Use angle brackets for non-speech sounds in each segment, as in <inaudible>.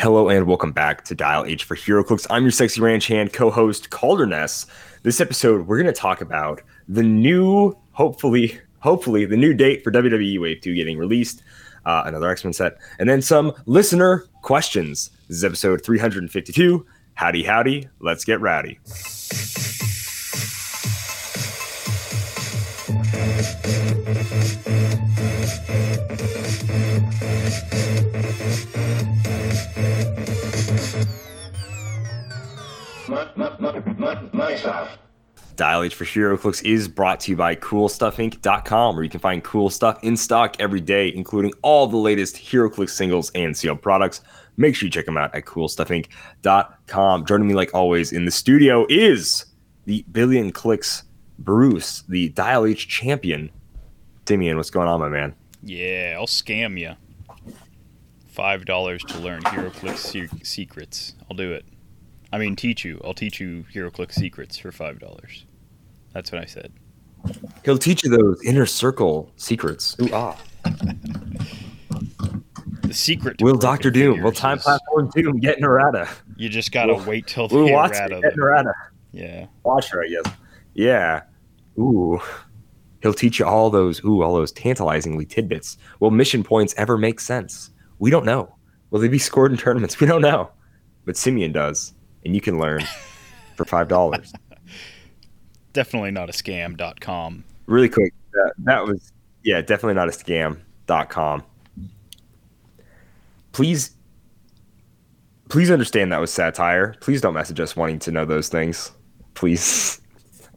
Hello and welcome back to Dial H for HeroClix. I'm your sexy ranch hand co-host Calderness. This episode, we're going to talk about the new, hopefully, hopefully, the new date for WWE Wave 2 getting released, uh, another X-Men set, and then some listener questions. This is episode 352. Howdy, howdy. Let's get rowdy. Dial H for HeroClix is brought to you by CoolStuffInc.com, where you can find cool stuff in stock every day, including all the latest HeroClix singles and sealed products. Make sure you check them out at CoolStuffInc.com. Joining me, like always, in the studio is the Billion Clicks Bruce, the Dial H champion. Dimian, what's going on, my man? Yeah, I'll scam you. Five dollars to learn HeroClix se- secrets. I'll do it. I mean, teach you. I'll teach you HeroClix secrets for five dollars. That's what I said. He'll teach you those inner circle secrets. Ooh, ah. The secret. to Will Doctor Doom? Will Time is Platform Doom get an errata? You just gotta Will- wait till the Will Watson errata. get an errata? Yeah. Watcher, I guess. Yeah. Ooh. He'll teach you all those ooh, all those tantalizingly tidbits. Will mission points ever make sense? We don't know. Will they be scored in tournaments? <laughs> We don't know. But Simeon does, and you can learn for five dollars. <laughs> Definitely not a scam.com. really quick, that, that was yeah, definitely not a scam.com. Please please understand that was satire. Please don't message us wanting to know those things. Please. <laughs>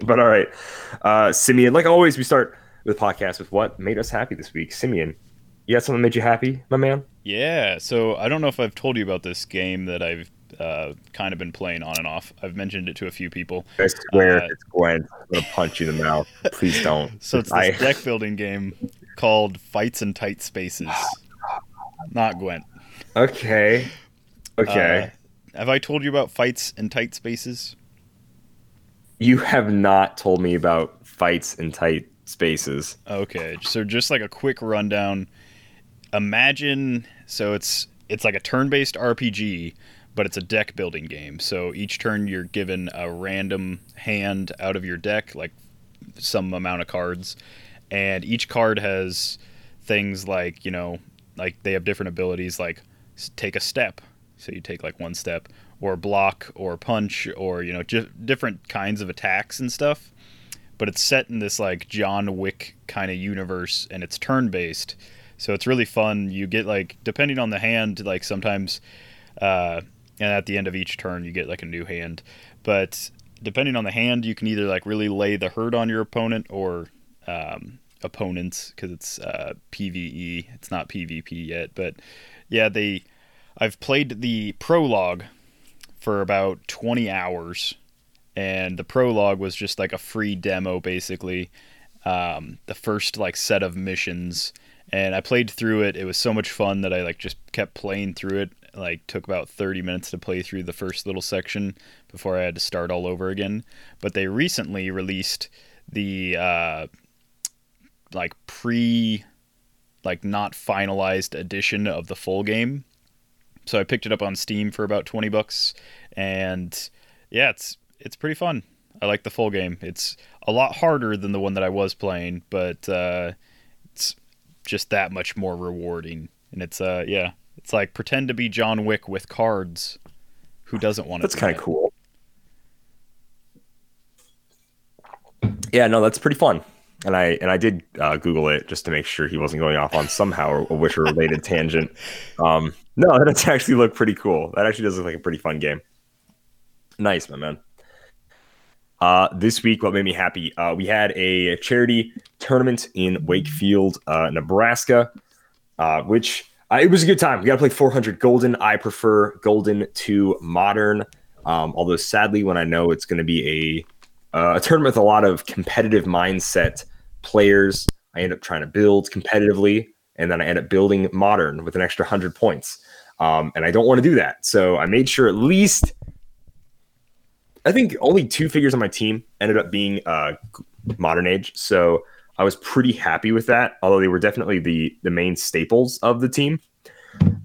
But all right. Uh Simeon, like always, we start the podcast with what made us happy this week. Simeon, you got something that made you happy, my man? Yeah. So I don't know if I've told you about this game that I've uh, kind of been playing on and off. I've mentioned it to a few people. I swear Uh, it's Gwent. I'm gonna punch you in the mouth. Please don't. <laughs> So it's this I- <laughs> deck building game called Fights in Tight Spaces. Not Gwent. Okay. Okay. Uh, have I told you about Fights in Tight Spaces? you have not told me about fights in tight spaces. Okay, so just like a quick rundown. Imagine so it's it's like a turn-based RPG, but it's a deck building game. So each turn you're given a random hand out of your deck, like some amount of cards, and each card has things like you know, like they have different abilities, like take a step. So you take like one step, or block, or punch, or you know, just different kinds of attacks and stuff but it's set in this like John Wick kind of universe and it's turn based. So it's really fun. You get like depending on the hand, like sometimes uh and at the end of each turn you get like a new hand. But depending on the hand, you can either like really lay the hurt on your opponent or um opponents because it's uh PvE. It's not PvP yet, but yeah, they I've played the prologue for about 20 hours and the prologue was just like a free demo basically um, the first like set of missions and i played through it it was so much fun that i like just kept playing through it like took about 30 minutes to play through the first little section before i had to start all over again but they recently released the uh, like pre like not finalized edition of the full game so i picked it up on steam for about 20 bucks and yeah it's it's pretty fun. I like the full game. It's a lot harder than the one that I was playing, but uh, it's just that much more rewarding. And it's uh yeah, it's like pretend to be John Wick with cards. Who doesn't want to? That's kind of cool. Yeah, no, that's pretty fun. And I and I did uh, Google it just to make sure he wasn't going off on somehow a Witcher related tangent. Um, no, <laughs> that does actually look pretty cool. That actually does look like a pretty fun game. Nice, my man. Uh, this week, what made me happy? Uh, we had a charity tournament in Wakefield, uh, Nebraska, uh, which uh, it was a good time. We got to play 400 Golden. I prefer Golden to Modern, um, although sadly, when I know it's going to be a uh, a tournament with a lot of competitive mindset players, I end up trying to build competitively, and then I end up building Modern with an extra 100 points. Um, and I don't want to do that. So I made sure at least I think only two figures on my team ended up being uh, modern age. So I was pretty happy with that, although they were definitely the the main staples of the team.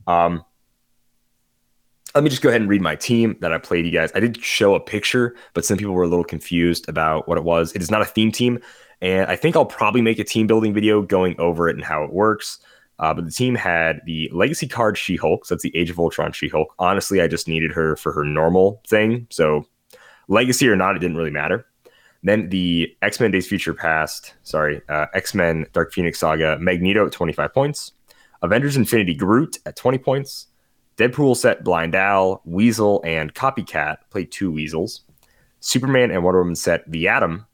Um, let me just go ahead and read my team that I played you guys. I did show a picture, but some people were a little confused about what it was. It is not a theme team, and I think I'll probably make a team building video going over it and how it works. Uh, but the team had the legacy card She Hulk. So that's the Age of Ultron She Hulk. Honestly, I just needed her for her normal thing. So legacy or not, it didn't really matter. Then the X Men Days Future Past, sorry, uh, X Men Dark Phoenix Saga Magneto at 25 points, Avengers Infinity Groot at 20 points, Deadpool set Blind Al, Weasel, and Copycat played two Weasels. Superman and Wonder Woman set The Atom,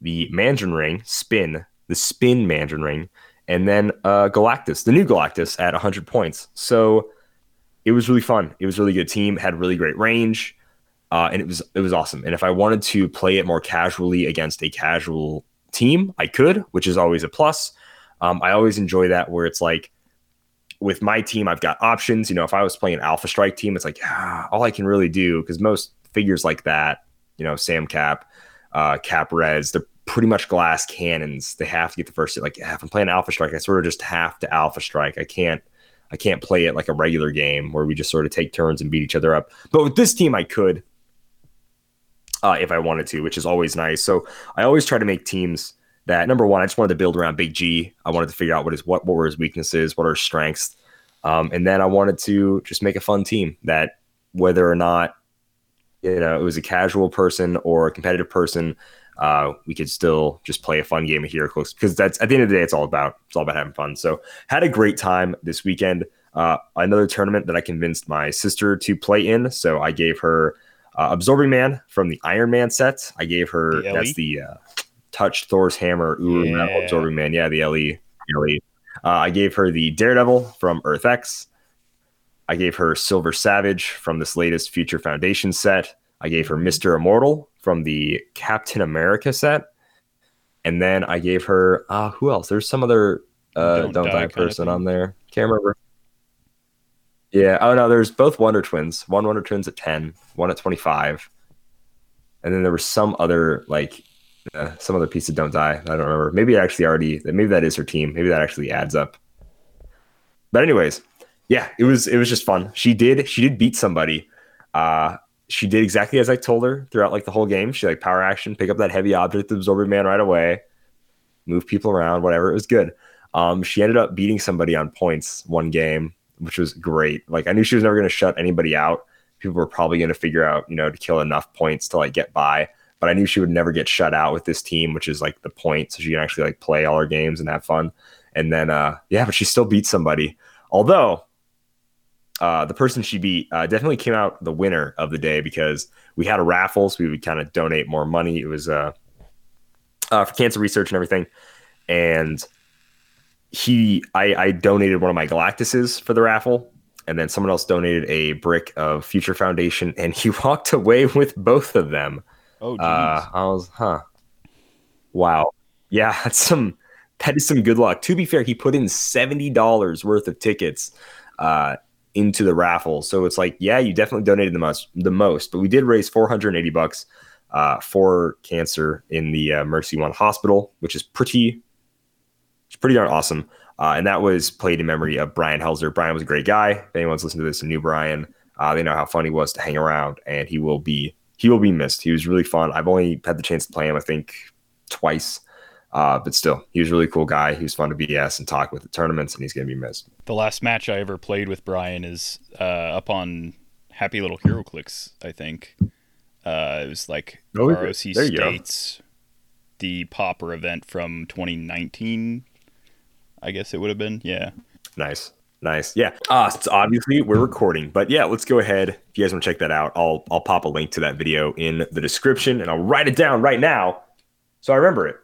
the Mandarin Ring, Spin, the Spin Mandarin Ring, and then uh, Galactus, the new Galactus at 100 points. So it was really fun. It was really good team, had really great range, uh, and it was it was awesome. And if I wanted to play it more casually against a casual team, I could, which is always a plus. Um, I always enjoy that where it's like with my team, I've got options. You know, if I was playing Alpha Strike team, it's like ah, all I can really do because most figures like that, you know, Sam Cap, uh, Cap Reds, they're pretty much glass cannons. They have to get the first hit. Like if I'm playing Alpha Strike, I sort of just have to Alpha Strike. I can't I can't play it like a regular game where we just sort of take turns and beat each other up. But with this team, I could uh, if I wanted to, which is always nice. So I always try to make teams that number one, I just wanted to build around Big G. I wanted to figure out what his what what were his weaknesses, what are his strengths, um, and then I wanted to just make a fun team that whether or not you know it was a casual person or a competitive person, uh, we could still just play a fun game of HeroClix because that's at the end of the day, it's all about it's all about having fun. So had a great time this weekend. Uh, another tournament that I convinced my sister to play in, so I gave her uh, Absorbing Man from the Iron Man set. I gave her The that's the uh, touch Thor's hammer, Uru Yeah. Metal Absorbing Man. Yeah, the LE. LE. Uh, I gave her the Daredevil from Earth X. I gave her Silver Savage from this latest Future Foundation set. I gave her Mister Immortal from the Captain America set, and then I gave her uh, who else? There's some other uh, Don't don't, Die die, person on there. Can't remember. Yeah. Oh no, there's both Wonder Twins. One Wonder Twins at ten, one at twenty five, and then there was some other like uh, some other piece of Don't Die. I don't remember. Maybe it actually already. Maybe that is her team. Maybe that actually adds up. But anyways, yeah, it was it was just fun. She did she did beat somebody. Uh, she did exactly as I told her throughout like the whole game. She like power action, pick up that heavy object, the absorbing man right away, move people around, whatever. It was good. Um, she ended up beating somebody on points one game, which was great. Like I knew she was never going to shut anybody out. People were probably going to figure out, you know, to kill enough points to like get by. But I knew she would never get shut out with this team, which is like the point, so she can actually like play all her games and have fun. And then, uh, yeah, but she still beat somebody. Although uh, the person she beat uh, definitely came out the winner of the day because we had a raffle, so we would kind of donate more money. It was uh, uh, for cancer research and everything, and he, I, I donated one of my Galactuses for the raffle, and then someone else donated a brick of Future Foundation, and he <laughs> walked away with both of them. Oh, geez. Uh, I was, huh? Wow. Yeah, <laughs> that's some. That is some good luck. To be fair, he put in seventy dollars worth of tickets uh, into the raffle, so it's like, yeah, you definitely donated the most, the most. But we did raise four hundred and eighty bucks uh, for cancer in the uh, Mercy One Hospital, which is pretty, it's pretty darn awesome. Uh, and that was played in memory of Brian Helzer. Brian was a great guy. If anyone's listened to this and knew Brian, uh, they know how fun he was to hang around, and he will be he will be missed. He was really fun. I've only had the chance to play him, I think, twice. Uh, but still, he was a really cool guy. He was fun to BS and talk with at tournaments, and he's going to be missed. the last match I ever played with Brian is uh, up on Happy Little HeroClix, I think. Uh, it was like Oh. ROC go. States, the Popper event from 2019. I guess it would have been. Yeah. Nice. Nice. Yeah. Uh, so obviously we're recording, but yeah, let's go ahead. If you guys want to check that out, I'll I'll pop a link to that video in the description and I'll write it down right now so I remember it.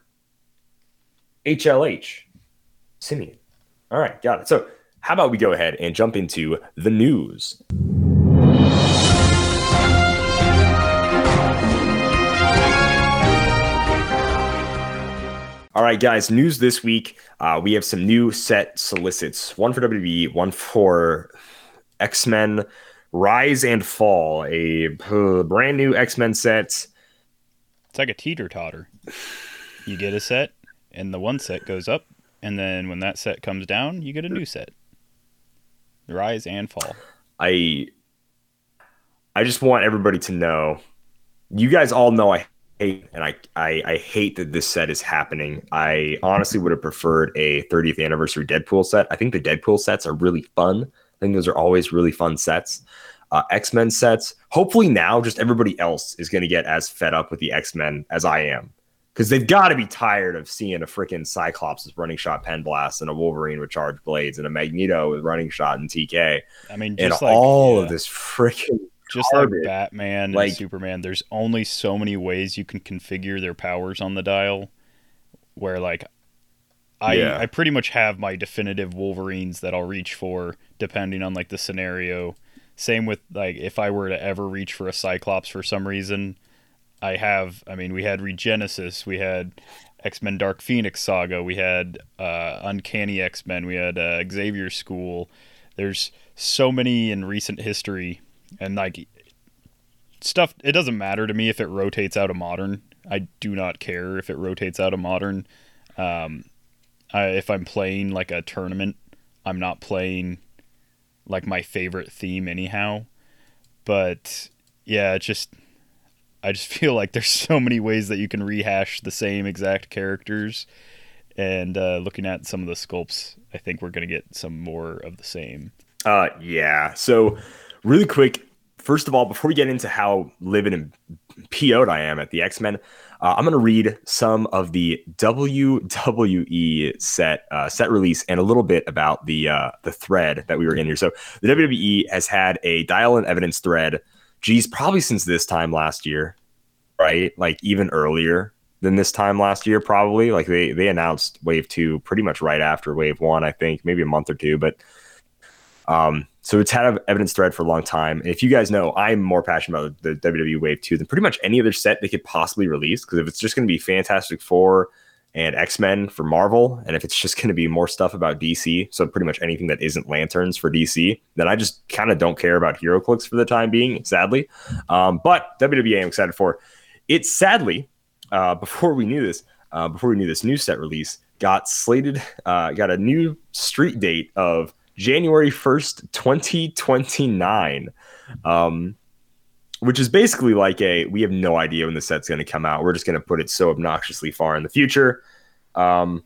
HLH. Simeon. All right, got it. So how about we go ahead and jump into the news? All right, guys, news this week. Uh, we have some new set solicits one for WWE, one for X Men Rise and Fall, a uh, brand new X Men set. It's like a teeter totter. You get a set, and the one set goes up, and then when that set comes down, you get a new set. Rise and fall. I I just want everybody to know. You guys all know I hate, and I, I I hate that this set is happening. I honestly would have preferred a 30th anniversary Deadpool set. I think the Deadpool sets are really fun. I think those are always really fun sets. Uh, X Men sets. Hopefully now, just everybody else is going to get as fed up with the X Men as I am because they've got to be tired of seeing a freaking Cyclops with running shot pen blast and a Wolverine with charged blades and a Magneto with running shot and TK. I mean, and just like, all yeah, of this freaking just garbage. like Batman Like- and Superman, there's only so many ways you can configure their powers on the dial. Where like, I Yeah. I pretty much have my definitive Wolverines that I'll reach for depending on like the scenario. Same with like if I were to ever reach for a Cyclops for some reason, I have. I mean, we had Regenesis, we had X Men Dark Phoenix Saga, we had uh, Uncanny X Men, we had uh, Xavier School. There's so many in recent history, and like stuff. It doesn't matter to me if it rotates out of modern. I do not care if it rotates out of modern. Um, I, if I'm playing like a tournament, I'm not playing like my favorite theme anyhow. But yeah, it just I just <laughs> feel like there's so many ways that you can rehash the same exact characters. And uh, looking at some of the sculpts, I think we're gonna get some more of the same. Uh, yeah. So, really quick, first of all, before we get into how livid and PO'd I am at the X Men, uh, I'm going to read some of the WWE set uh, set release and a little bit about the uh, the thread that we were in here. So, the WWE has had a dial and evidence thread, geez, probably since this time last year, right? Like even earlier than this time last year, probably. Like they they announced Wave Two pretty much right after Wave One, I think, maybe a month or two, but. Um, so it's had an evidence thread for a long time. And if you guys know, I'm more passionate about the WWE Wave 2 than pretty much any other set they could possibly release. Because if it's just going to be Fantastic Four and X Men for Marvel, and if it's just going to be more stuff about DC, so pretty much anything that isn't lanterns for DC, then I just kind of don't care about HeroClix for the time being, sadly. Um, but WWE I'm excited for. It sadly, uh, <laughs> before we knew this, uh, before we knew this new set release, got slated, uh, got a new street date of January 1st, 2029. Um, which is basically like a we have no idea when the set's going to come out. We're just going to put it so obnoxiously far in the future. Um,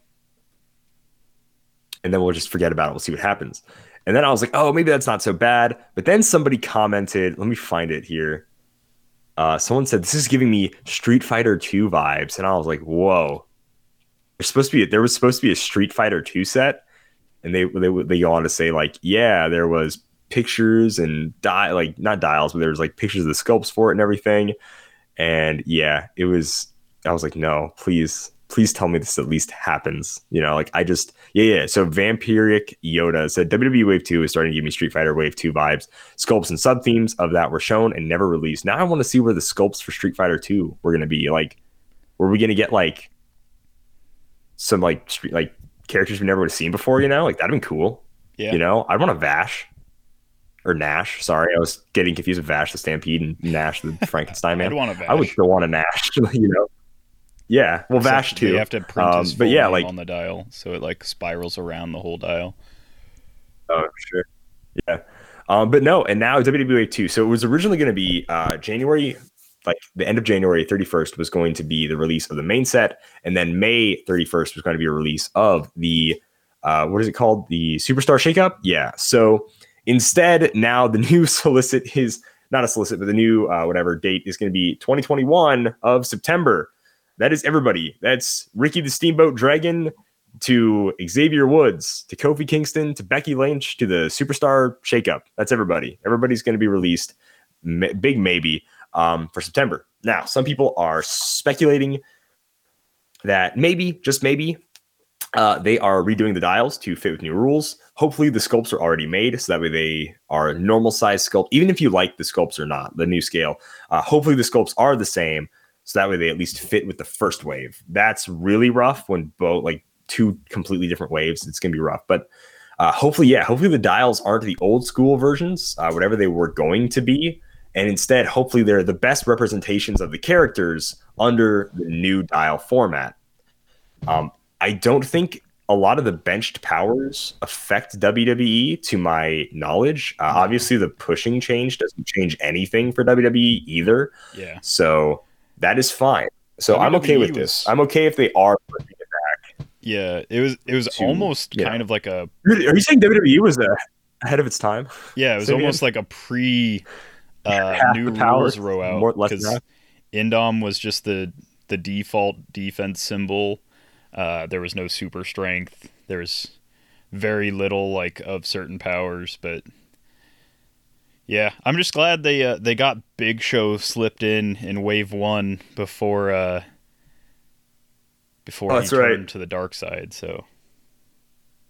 and then we'll just forget about it. We'll see what happens. And then I was like, oh, maybe that's not so bad. But then somebody commented, let me find it here. Uh, someone said, this is giving me Street Fighter 2 vibes. And I was like, whoa. There's supposed to be there was supposed to be a Street Fighter 2 set and they they they go on to say like yeah there was pictures and die like not dials but there was like pictures of the sculpts for it and everything. And yeah it was i was like no please please tell me this at least happens you know like i just yeah yeah. So vampiric yoda said wwe wave 2 is starting to give me street fighter wave 2 vibes. Sculpts and sub themes of that were shown and never released. Now i want to see where the sculpts for street fighter 2 were going to be like were we going to get like some like street like characters we never would have seen before, you know? Like that'd been cool. Yeah. You know, I'd want a Vash or Nash. Sorry, I was getting confused with Vash the Stampede and Nash the <laughs> Frankenstein man. I'd want a Vash. I would still want a Nash, <laughs> you know? Yeah, well, Except Vash too. You have to print Um, but yeah, like- on the dial, so it like spirals around the whole dial. Oh, sure. Yeah. Um, but no, and now WWE 2. So it was originally going to be uh, January, like the end of January 31st was going to be the release of the main set. And then May 31st was going to be a release of the, uh, what is it called? The Superstar Shakeup? Yeah. So instead, now the <laughs> new solicit is not a solicit, but the new uh, whatever date is going to be 2021 of September. That is everybody. That's Ricky the Steamboat Dragon to Xavier Woods, to Kofi Kingston, to Becky Lynch, to the Superstar Shakeup. That's everybody. Everybody's going to be released, ma- big maybe, um, for September. Now, some people are speculating that maybe, just maybe, uh, they are redoing the dials to fit with new rules. Hopefully, the sculpts are already made, so that way they are normal size sculpt. Even if you like the sculpts or not, the new scale, uh, hopefully the sculpts are the same, so that way they at least fit with the first wave. That's really rough when both like two completely different waves. It's gonna be rough, but uh, hopefully, yeah, hopefully the dials aren't the old school versions, uh, whatever they were going to be, and instead, hopefully, they're the best representations of the characters under the new dial format. Um, I don't think a lot of the benched powers affect WWE to my knowledge. Uh, obviously, the pushing change doesn't change anything for WWE either. Yeah. So that is fine. So I'm okay with was- this. I'm okay if they are pushing it back. Yeah, it was it was To, almost know. kind of like a Are you saying WWE was uh, ahead of its time? yeah, it was almost like a pre uh, new powers, rules row out more- less than because. Indom was just the the default defense symbol. Uh, there was no super strength. There was very little like of certain powers, but yeah, I'm just glad they uh, they got Big Show slipped in in Wave One before uh, before Oh, he that's right. turned to the dark side. So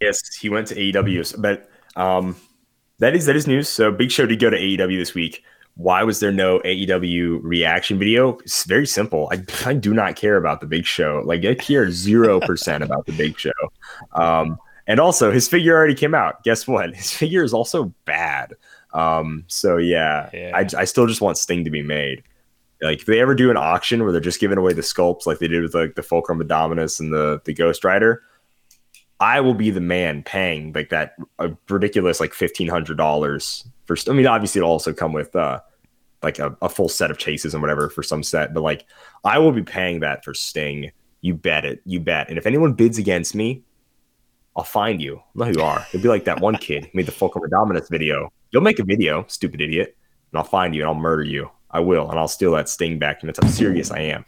Yes, he went to AEW, but um, that is that is news. So Big Show did go to AEW this week. Why was there no AEW reaction video? It's very simple. I, I do not care about the Big Show. Like I care zero percent about the Big Show. Um, and also, his figure already came out. Guess what? His figure is also bad. Um, so yeah, Yeah. I, I still just want Sting to be made. Like if they ever do an auction where they're just giving away the sculpts, like they did with like the Fulcrum Abdominis and the the Ghost Rider, I will be the man paying like that a ridiculous like fifteen hundred dollars for. I mean, obviously it'll also come with uh like a, a full set of chases and whatever for some set, but like I will be paying that for Sting. You bet it. You bet. And if anyone bids against me, I'll find you. I know who you are. You'll be like that one kid who made the Fulcrum Dominance video. You'll make a video, stupid idiot, and I'll find you and I'll murder you. I will, and I'll steal that Sting back. And that's how serious I am.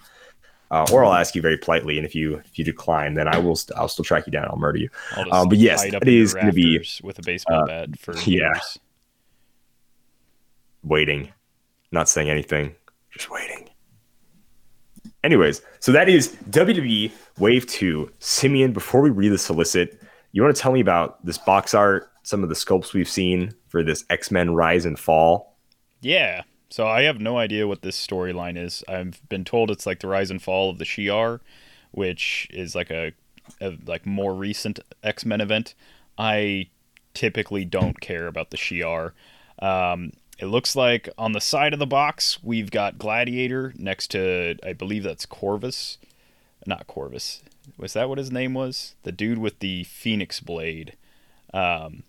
Uh, or I'll ask you very politely, and if you if you decline, then I will st- I'll still track you down. I'll murder you. I'll Um, but yes, it is gonna be, with a baseball uh, bat for <laughs> yeah. years. Waiting, not saying anything, just waiting. Anyways, so that is WWE Wave 2. Simeon, before we read the solicit, you want to tell me about this box art, some of the sculpts we've seen for this X Men Rise and Fall? Yeah. So I have no idea what this storyline is. I've been told it's like the rise and fall of the Shi'ar, which is like a, a like more recent X Men event. I typically don't care about the Shi'ar. Um, it looks like on the side of the box we've got Gladiator next to I believe that's Corvus, not Corvus. Was that what his name was? The dude with the Phoenix blade. Um,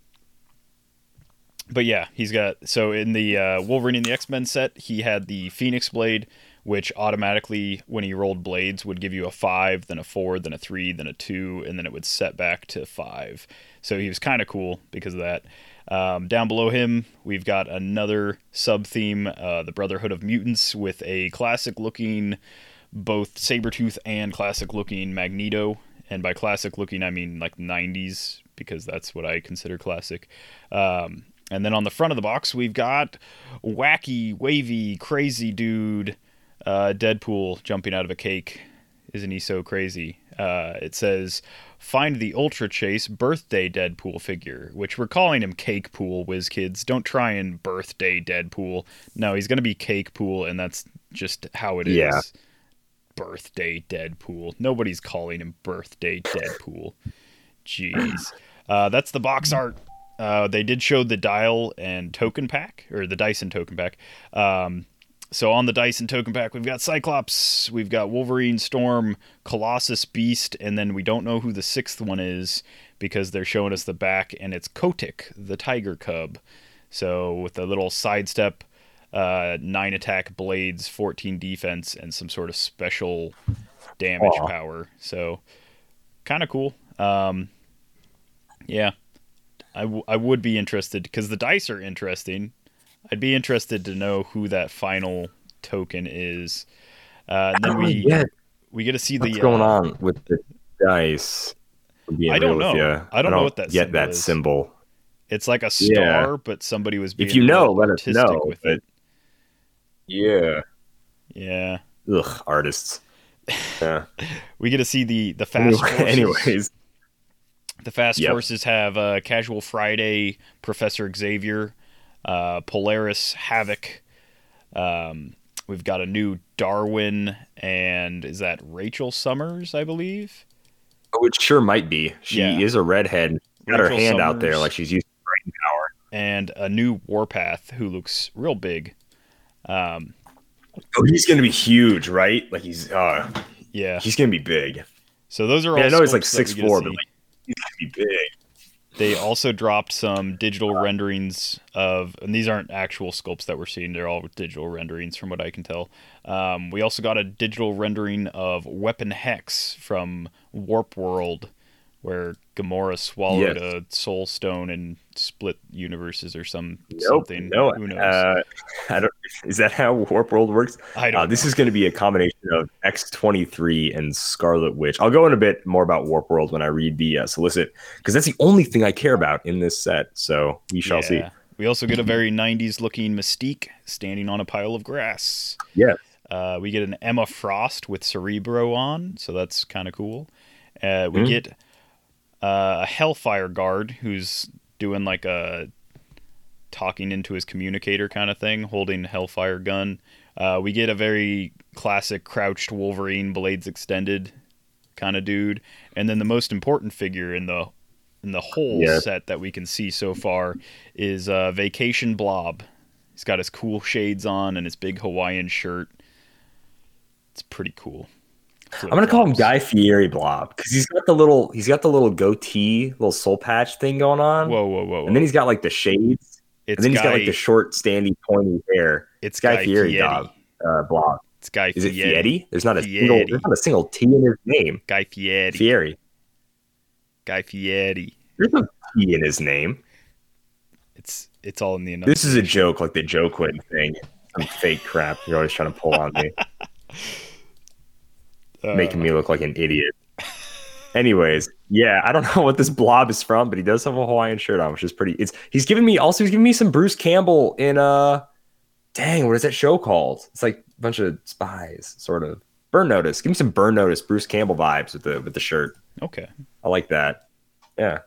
but yeah, he's got so in the uh, Wolverine in the X Men set, he had the Phoenix Blade, which automatically, when he rolled blades, would give you a five, then a four, then a three, then a two, and then it would set back to five. So he was kind of cool because of that. Um, down below him, we've got another sub theme, uh, the Brotherhood of Mutants, with a classic looking, both Sabretooth and classic looking Magneto. And by classic looking, I mean like 90s, because that's what I consider classic. Um, and then on the front of the box, we've got wacky, wavy, crazy dude, uh, Deadpool jumping out of a cake. Isn't he so crazy? Uh, it says, "Find the Ultra Chase birthday Deadpool figure," which we're calling him Cake Pool. WizKids, don't try and birthday Deadpool. No, he's gonna be Cake Pool, and that's just how it is. Yeah. Birthday Deadpool. Nobody's calling him birthday Deadpool. Jeez. Uh, that's the box art. Uh, they did show the dial and token pack, or the dice and token pack. Um, so on the dice and token pack, we've got Cyclops, we've got Wolverine, Storm, Colossus, Beast, and then we don't know who the sixth one is because they're showing us the back, and it's Kotick, the Tiger Cub. So with a little sidestep, uh, nine attack, blades, fourteen defense, and some sort of special damage Aw. power. So kind of cool. Um, yeah, I, w- I would be interested because the dice are interesting. I'd be interested to know who that final token is. Uh, and then we get we get to see what's the going uh, on with the dice. I don't know. ya. I don't know what that get symbol that is. symbol. It's like a Yeah. star, but somebody was being If you know, let us artistic know. with it. yeah, Yeah, ugh, artists. Yeah. <laughs> we get to see the the <laughs> fast Anyway- forces. anyways, The Fast Yep. Forces have uh, Casual Friday, Professor Xavier, uh, Polaris, Havoc. Um, we've got a new Darwin, and is that Rachel Summers, I believe? oh, it sure might be. She Yeah. is a redhead. Got her Rachel hand out there like she's used brain power. And a new Warpath who looks real big. Um, Oh, he's gonna be huge, right? Like he's uh yeah. he's gonna be big. So those are all. Yeah, I know he's like sculpts that we six four, but like He's gonna be big. They also dropped some digital renderings of, and these aren't actual sculpts that we're seeing. They're all digital renderings, from what I can tell. Um, we also got a digital rendering of Weapon Hex from Warp World, where Gamora swallowed Yes. a Soul Stone and split universes or some Nope, something. no, Who knows? uh, <laughs> I don't. Is that how Warp World works? I don't. Uh, this is going to be a combination of X23 and Scarlet Witch. I'll go in a bit more about Warp World when I read the uh, solicit, because that's the only thing I care about in this set. So we shall see. We also get a very 90s looking Mystique standing on a pile of grass. Yeah. Uh, we get an Emma Frost with Cerebro on, so that's kind of cool. Uh, we Mhm. get uh, a Hellfire Guard who's doing like a talking into his communicator kind of thing, holding Hellfire gun. Uh, we get a very classic crouched Wolverine blades extended kind of dude, and then the most important figure in the in the whole Yeah. set that we can see so far is uh, Vacation Blob. He's got his cool shades on and his big Hawaiian shirt. It's pretty cool. I'm gonna call him Guy Fieri Blob because he's got the little he's got the little goatee, little soul patch thing going on, Whoa, whoa, whoa! and then he's got like the shades, it's and then he's Guy, got like the short, standing, pointy hair. it's Guy Guy, Fieri Fieri. dog. Uh, Blob. It's Guy Is it Fieri. Fieri? There's not a single. There's not a single T in his name. Guy Fieri. Fieri. Guy Fieri. There's no T in his name. It's it's all in the This is a joke, like the joke win thing. Some fake crap you're always trying to pull on me, <laughs> uh, making me look like an idiot. Anyways, yeah, I don't <laughs> know what this blob is from, but he does have a Hawaiian shirt on, which is pretty. It's he's giving me also he's giving me some Bruce Campbell in uh, dang, what is that show called? It's like a bunch of spies, sort of. Burn Notice. Give me some Burn Notice, Bruce Campbell vibes with the with the shirt. Okay, I like that. Yeah.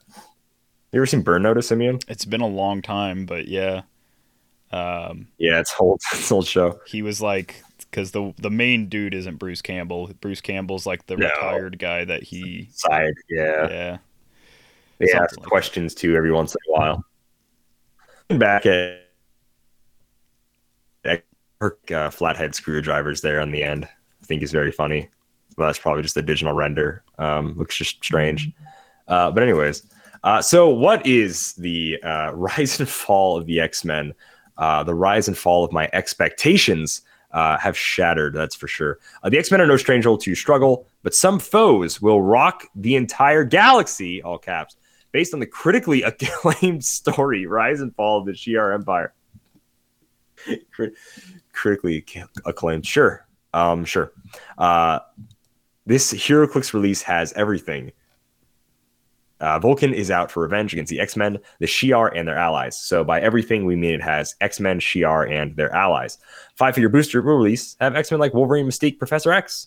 You ever seen Burn Notice, Simeon? it's been a long time, but yeah. Um, Yeah, it's old. <laughs> It's old show. he was like because the the main dude isn't Bruce Campbell. Bruce Campbell's like the No. retired guy that he Side, yeah. yeah. They Something ask like that. questions too every once in a while. Back at uh, flathead screwdrivers there on the end, I think is very funny. Well, that's probably just a digital render. Um, looks just strange. Uh, but anyways, uh, so what is the uh, <laughs> rise and fall of the X Men? Uh, the rise and fall of my expectations uh, have shattered. That's for sure. Uh, the X Men are no stranger to struggle, but some foes will rock the entire galaxy. All caps based on the critically <laughs> acclaimed story Rise and Fall of the Shi'ar Empire. Crit- critically acclaimed, sure, um, sure. Uh, this HeroClix release has everything. Uh, Vulcan is out for revenge against the X Men, the Shi'ar, and their allies. So, by everything, we mean it has X Men, Shi'ar, and their allies. Five figure booster will release have X Men like Wolverine, Mystique, Professor X.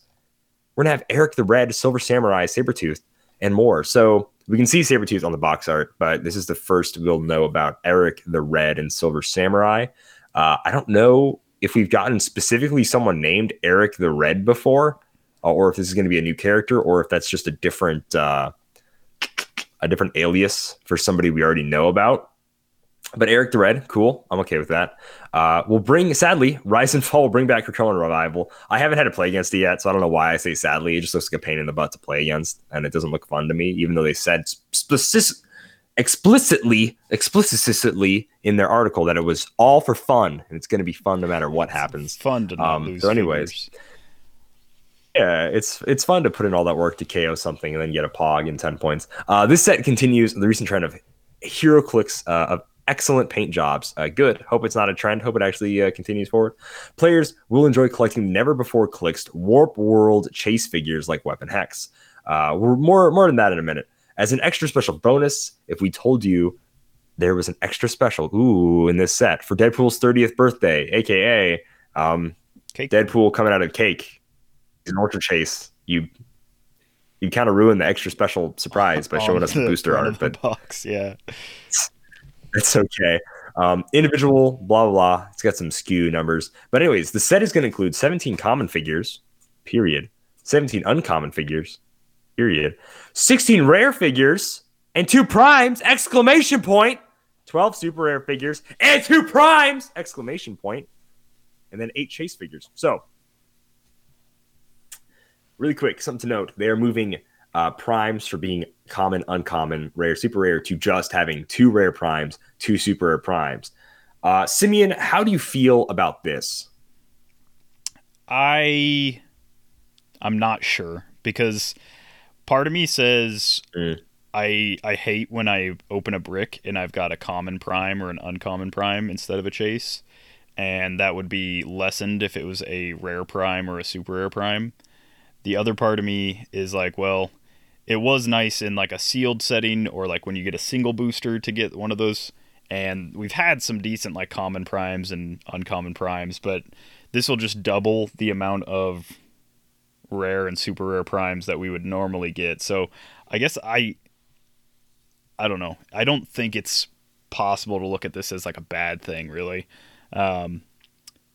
We're going to have Eric the Red, Silver Samurai, Sabretooth, and more. So, we can see Sabretooth on the box art, but this is the first we'll know about Eric the Red and Silver Samurai. Uh, I don't know if we've gotten specifically someone named Eric the Red before, uh, or if this is going to be a new character, or if that's just a different uh, a different alias for somebody we already know about. But Eric the Red, cool. I'm okay with that. Uh, we'll bring, sadly, Rise and Fall will bring back Krakoan Revival. I haven't had to play against it yet, so I don't know why I say sadly. It just looks like a pain in the butt to play against, and it doesn't look fun to me, even though they said specific, explicitly, explicitly in their article that it was all for fun, and it's going to be fun no matter what happens. Fun to not Um, lose. so anyways, figures. Yeah, it's it's fun to put in all that work to KO something and then get a pog in ten points. Uh, this set continues the recent trend of HeroClix uh, of excellent paint jobs. Uh, good. Hope it's not a trend. Hope it actually uh, continues forward. Players will enjoy collecting never before clicked Warp World chase figures like Weapon Hex. Uh, we're more more than that in a minute. As an extra special bonus, if we told you there was an extra special, ooh, in this set for Deadpool's 30th birthday, aka um. Deadpool coming out of cake an ultra chase, you you kind of ruin the extra special surprise by showing us the <laughs> booster art, but box, yeah. it's okay. Um, individual, blah blah blah. It's got some SKU numbers, but anyways, the set is going to include 17 common figures, period. 17 uncommon figures, period. 16 rare figures and two primes! Exclamation point! 12 super rare figures and two primes! Exclamation point! And then eight chase figures. So really quick, something to note: they are moving uh, primes for being common, uncommon, rare, super rare to just having two rare primes, two super rare primes. Uh, Simeon, how do you feel about this? I I'm not sure because part of me says Mm. I I hate when I open a brick and I've got a common prime or an uncommon prime instead of a chase, and that would be lessened if it was a rare prime or a super rare prime. The other part of me is like, well, it was nice in like a sealed setting or like when you get a single booster to get one of those and we've had some decent like common primes and uncommon primes, but this will just double the amount of rare and super rare primes that we would normally get. So I guess I I don't know. I don't think it's possible to look at this as like a bad thing, really. Um,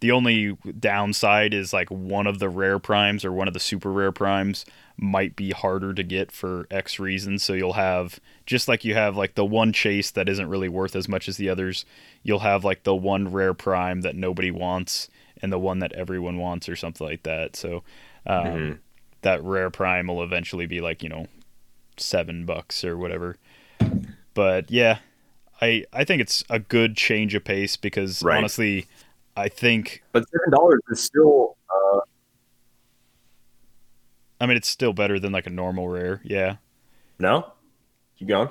the only downside is like one of the rare primes or one of the super rare primes might be harder to get for X reasons. So you'll have just like you have like the one chase that isn't really worth as much as the others. You'll have like the one rare prime that nobody wants and the one that everyone wants or something like that. So um, Mhm. that rare prime will eventually be like you know seven bucks or whatever. But yeah, I I think it's a good change of pace because Right. honestly, I think But seven dollars is still uh, I mean it's still better than like a normal rare. Yeah. no. Keep going.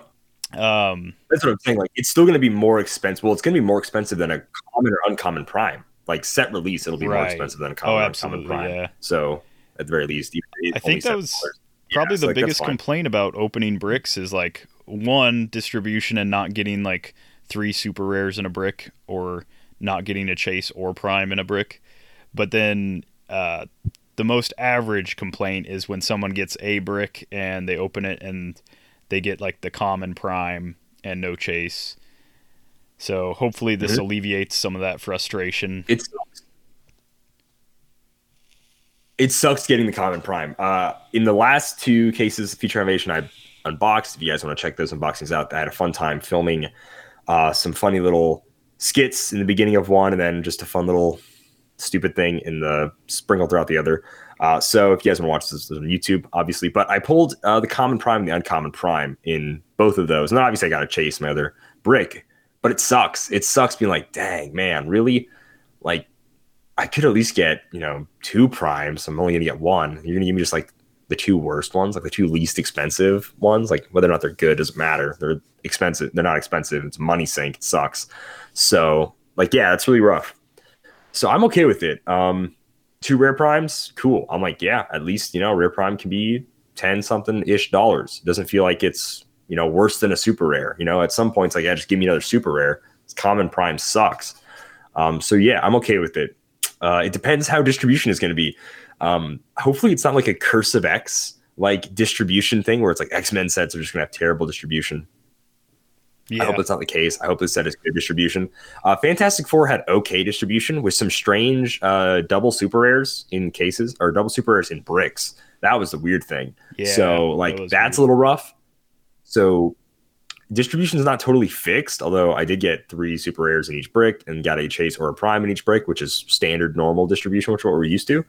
Um. That's what I'm saying. Like, it's still going to be more expensive. Well, it's going to be more expensive than a common or uncommon prime. Like set release, it'll be more expensive than a Oh, common or uncommon prime. Yeah. So at the very least, I think that $7. was Yeah, Probably so, the like, biggest complaint about opening bricks is like one distribution and not getting like three super rares in a brick or not getting a chase or prime in a brick. But then uh, the most average complaint is when someone gets a brick and they open it and they get like the common prime and no chase. So hopefully this Mm-hmm. alleviates some of that frustration. It sucks. It sucks getting the common prime. Uh, in the last two cases, of Future Foundation, I unboxed. If you guys want to check those unboxings out, I had a fun time filming uh, some funny little skits in the beginning of one, and then just a fun little stupid thing in the sprinkle throughout the other. Uh, so if you guys want to watch this, on YouTube, obviously. But I pulled uh, the common prime, and the uncommon prime in both of those, and obviously I got to chase my other brick. But it sucks. It sucks being like, dang man, really? Like I could at least get, you know, two primes. I'm only gonna get one. You're gonna give me just like the two worst ones, like the two least expensive ones. Like whether or not they're good doesn't matter. They're expensive. They're not expensive. It's money sink. It sucks. So like, yeah, that's really rough. So I'm okay with it. Um, two rare primes, cool. I'm like, yeah, at least you know, rare prime can be ten something ish dollars. It doesn't feel like it's you know worse than a super rare. You know, at some points, like, yeah, just give me another super rare. Common prime sucks. Um, so yeah, I'm okay with it. Uh, it depends how distribution is going to be. Um, hopefully, it's not like a Curse of X like distribution thing where it's like X Men sets are just going to have terrible distribution. Yeah. I hope that's not the case. I hope this set is good distribution. Uh, Fantastic Four had okay distribution with some strange uh, double super rares in cases or double super rares in bricks. That was the weird thing. Yeah, so like was that's a little rough. So distribution is not totally fixed, although I did get three super rares in each brick and got a chase or a prime in each brick, which is standard normal distribution, which is what we're used to.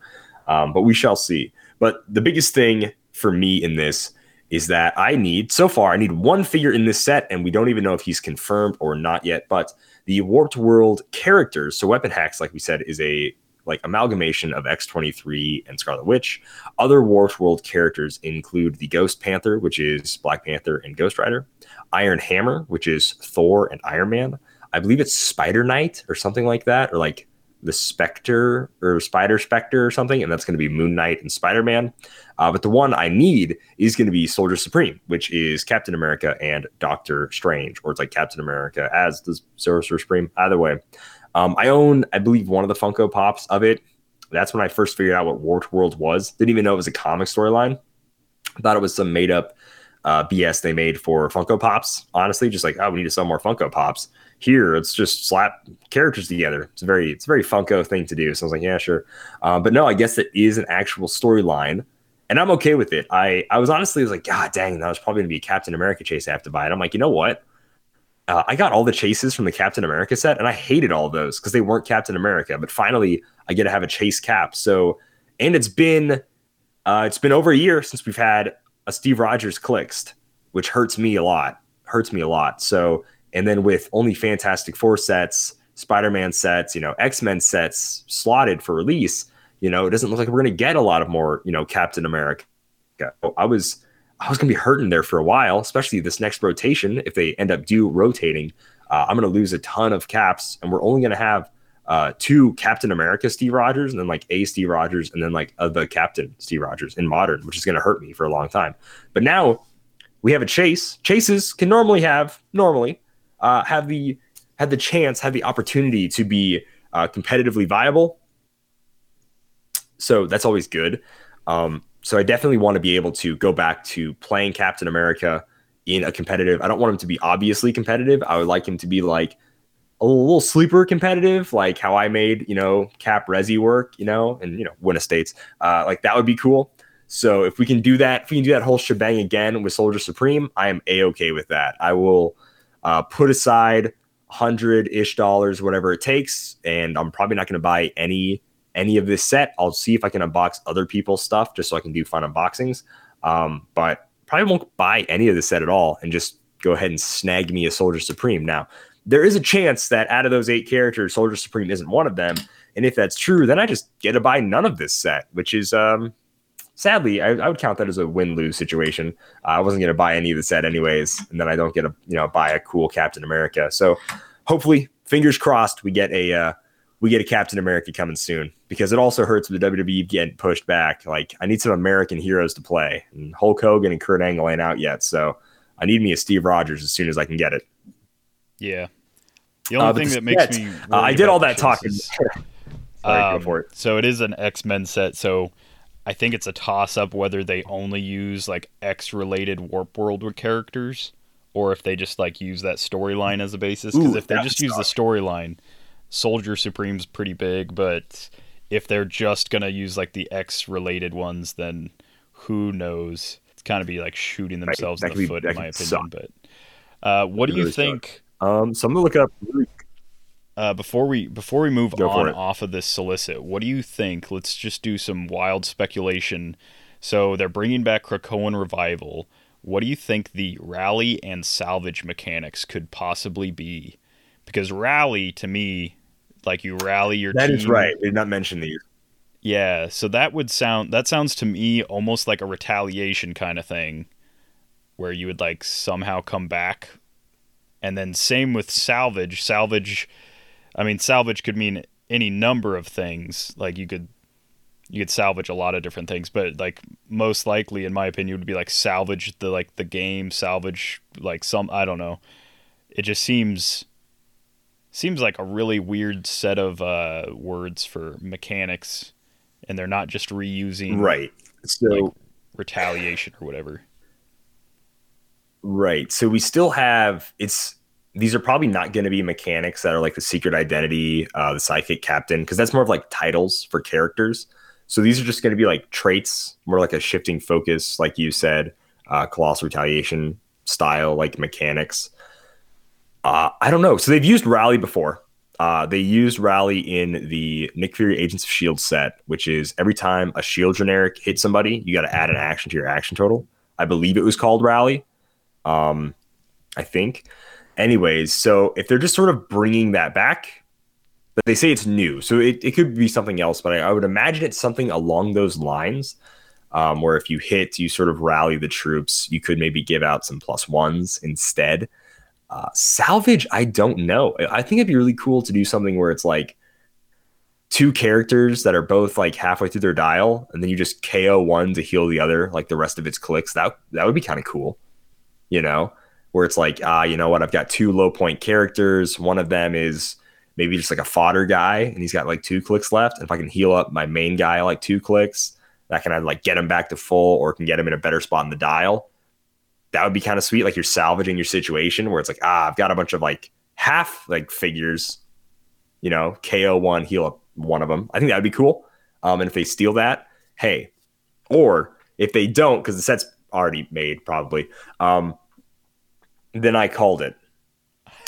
Um, but we shall see. But the biggest thing for me in this is that I need so far I need one figure in this set, and we don't even know if he's confirmed or not yet. But the Warped World characters, so Weapon Hex, like we said, is a like amalgamation of X23 and Scarlet Witch. Other Warped World characters include the Ghost Panther, which is Black Panther and Ghost Rider, Iron Hammer, which is Thor and Iron Man. I believe it's Spider Knight or something like that, or like the Spectre or Spider Spectre or something, and that's going to be Moon Knight and Spider Man. Uh, but the one I need is going to be Soldier Supreme, which is Captain America and Doctor Strange, or it's like Captain America as the Sorcerer Supreme. Either way, um, I own, I believe, one of the Funko Pops of it. That's when I first figured out what Warped World was. Didn't even know it was a comic storyline. Thought it was some made up uh, BS they made for Funko Pops. Honestly, just like, oh, we need to sell more Funko Pops. Here, it's just slap characters together. It's a very, it's a very Funko thing to do. So I was like, yeah, sure. Uh, but no, I guess it is an actual storyline, and I'm okay with it. I, I was honestly was like, God dang, that was probably gonna be a Captain America chase I have to buy. And I'm like, you know what? Uh, I got all the chases from the Captain America set, and I hated all those because they weren't Captain America. But finally, I get to have a chase cap. So, and it's been, uh, it's been over a year since we've had a Steve Rogers Clixed, which hurts me a lot. Hurts me a lot. So, and then with only Fantastic Four sets, Spider Man sets, you know, X Men sets slotted for release, you know, it doesn't look like we're going to get a lot of more, you know, Captain America. I was, I was going to be hurting there for a while, especially this next rotation. If they end up do rotating, uh, I'm going to lose a ton of caps, and we're only going to have uh, two Captain America Steve Rogers, and then like a Steve Rogers, and then like uh, the Captain Steve Rogers in modern, which is going to hurt me for a long time. But now we have a chase. Chases can normally have normally uh, have the had the chance, had the opportunity to be uh, competitively viable. So that's always good. Um, so I definitely want to be able to go back to playing Captain America in a competitive. I don't want him to be obviously competitive. I would like him to be like a little sleeper competitive, like how I made, you know, Cap Resi work, you know, and you know, win estates. Uh, like that would be cool. So if we can do that, if we can do that whole shebang again with Soldier Supreme, I am a okay with that. I will uh, put aside hundred ish dollars, whatever it takes, and I'm probably not going to buy any any of this set. I'll see if I can unbox other people's stuff just so I can do fun unboxings. Um, but probably won't buy any of the set at all and just go ahead and snag me a Soldier Supreme. Now, there is a chance that out of those eight characters, Soldier Supreme isn't one of them. And if that's true, then I just get to buy none of this set, which is um, sadly, I, I, would count that as a win lose situation. Uh, I wasn't going to buy any of the set anyways, and then I don't get a you know buy a cool Captain America. So hopefully, fingers crossed, we get a uh, we get a Captain America coming soon because it also hurts with the WWE getting pushed back. Like I need some American heroes to play, and Hulk Hogan and Kurt Angle ain't out yet, so I need me a Steve Rogers as soon as I can get it. Yeah. The only uh, thing that makes me uh, I did all that talking. <laughs> Sorry, um, go for it. So it is an X Men set. So I think it's a toss up whether they only use like X related Warp World characters or if they just like use that storyline as a basis. Because if they just use the storyline, Soldier Supreme's pretty big, but if they're just gonna use like the X related ones, then who knows? It's kind of be like shooting themselves in the foot, in my opinion. Suck. But uh, what do you really think? Um, so I'm gonna look up uh, before we before we move Go on off of this solicit, what do you think? Let's just do some wild speculation. So they're bringing back Krakoan Revival. What do you think the rally and salvage mechanics could possibly be? Because rally to me, like you rally your that team. is right. They did not mention these. Yeah, so that would sound that sounds to me almost like a retaliation kind of thing, where you would like somehow come back, and then same with salvage. Salvage I mean, salvage could mean any number of things. Like you could you could salvage a lot of different things, but like most likely, in my opinion, would be like salvage the like the game, salvage like some I don't know. It just seems seems like a really weird set of uh, words for mechanics, and they're not just reusing right. So like, retaliation or whatever. Right. So we still have it's these are probably not going to be mechanics that are like the secret identity, uh, the psychic captain, because that's more of like titles for characters. So these are just going to be like traits, more like a shifting focus, like you said, uh, colossal retaliation style, like mechanics. Uh, I don't know. So they've used rally before. Uh, they used rally in the Nick Fury Agents of Shield set, which is every time a Shield generic hits somebody, you got to add an action to your action total. I believe it was called rally. Um, I think anyways, so if they're just sort of bringing that back, but they say it's new, so it, it could be something else, but I, I would imagine it's something along those lines. Um, where if you hit, you sort of rally the troops. You could maybe give out some plus ones instead. Uh, salvage, I don't know. I think it'd be really cool to do something where it's like two characters that are both like halfway through their dial, and then you just KO one to heal the other, like the rest of its clicks. That that would be kind of cool, you know where it's like, ah, you know what? I've got two low point characters. One of them is maybe just like a fodder guy, and he's got like two clicks left. And if I can heal up my main guy like two clicks, that can either like get him back to full or can get him in a better spot in the dial. That would be kind of sweet. Like you're salvaging your situation where it's like, ah, I've got a bunch of like half like figures, you know, KO one, heal up one of them. I think that would be cool. Um, and if they steal that, hey, or if they don't, because the set's already made probably, um, then I called it.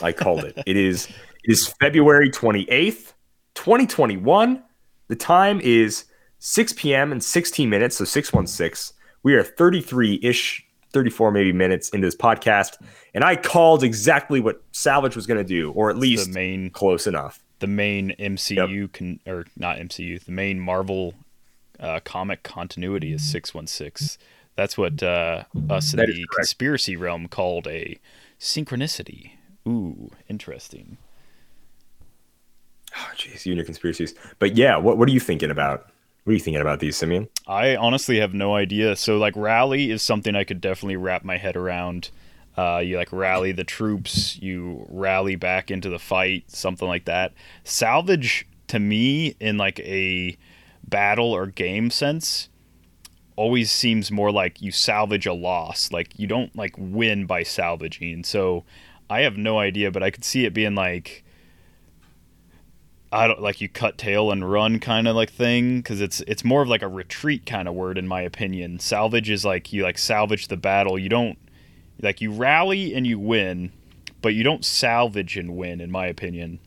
I called it. It is it is February 28th, 2021. The time is 6 p.m. and 16 minutes, so 616. We are 33 ish, 34 maybe minutes into this podcast, and I called exactly what Salvage was going to do, or at least the main close enough. the main MCU can or not MCU, the main Marvel uh, comic continuity is six one six. That's what uh, us in That the conspiracy realm called a synchronicity. Ooh, interesting. Oh, jeez, you and your conspiracies. But yeah, what what are you thinking about? What are you thinking about these, Simeon? I honestly have no idea. So like rally is something I could definitely wrap my head around. Uh, you like rally the troops, you rally back into the fight, something like that. Salvage to me in like a battle or game sense always seems more like you salvage a loss. Like you don't like win by salvaging. So I have no idea, but I could see it being like I don't like you cut tail and run kind of like thing because it's it's more of like a retreat kind of word in my opinion. Salvage is like you like salvage the battle. You don't like you rally and you win, but you don't salvage and win in my opinion,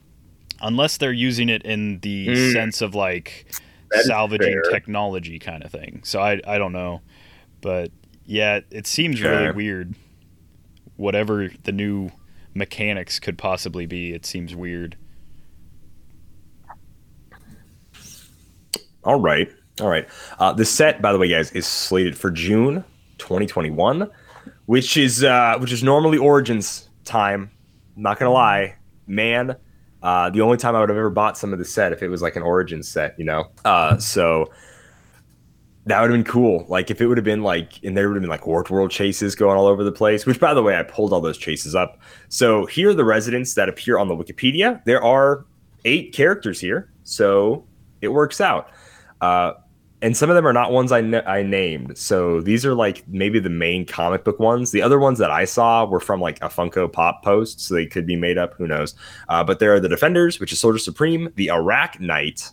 unless they're using it in the Mm. sense of like salvaging fair. technology kind of thing. So I I don't know, but yeah, it seems really weird. Whatever the new mechanics could possibly be, it seems weird. All right. All right. Uh, the set, by the way, guys, is slated for June 2021, which is uh, which is normally Origins time. Not gonna lie, man. Uh, the only time I would have ever bought some of the set if it was like an origin set, you know. Uh, so that would have been cool. Like if it would have been like, and there would have been like Warped World chases going all over the place. Which, by the way, I pulled all those chases up. So here are the residents that appear on the Wikipedia. There are eight characters here, so it works out. Uh, and some of them are not ones I I named. So these are like maybe the main comic book ones. The other ones that I saw were from like a Funko Pop post, so they could be made up. Who knows? Uh, but there are the Defenders, which is Soldier Supreme, the Arachknight,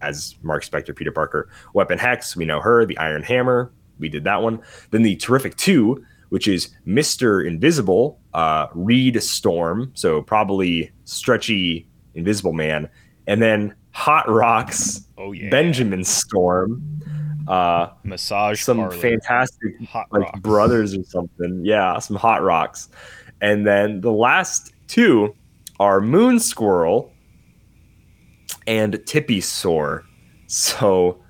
as Mark Spector, Peter Parker, Weapon Hex, we know her, the Iron Hammer, we did that one. Then the Terrific Two, which is Mister Invisible, uh, Reed Storm, so probably stretchy Invisible Man, and then Hot Rocks, Oh yeah, Benjamin Storm, uh, massage some parlor, fantastic hot like rocks. brothers or something. Yeah, some hot rocks. And then the last two are Moon Squirrel and Tippysaur. So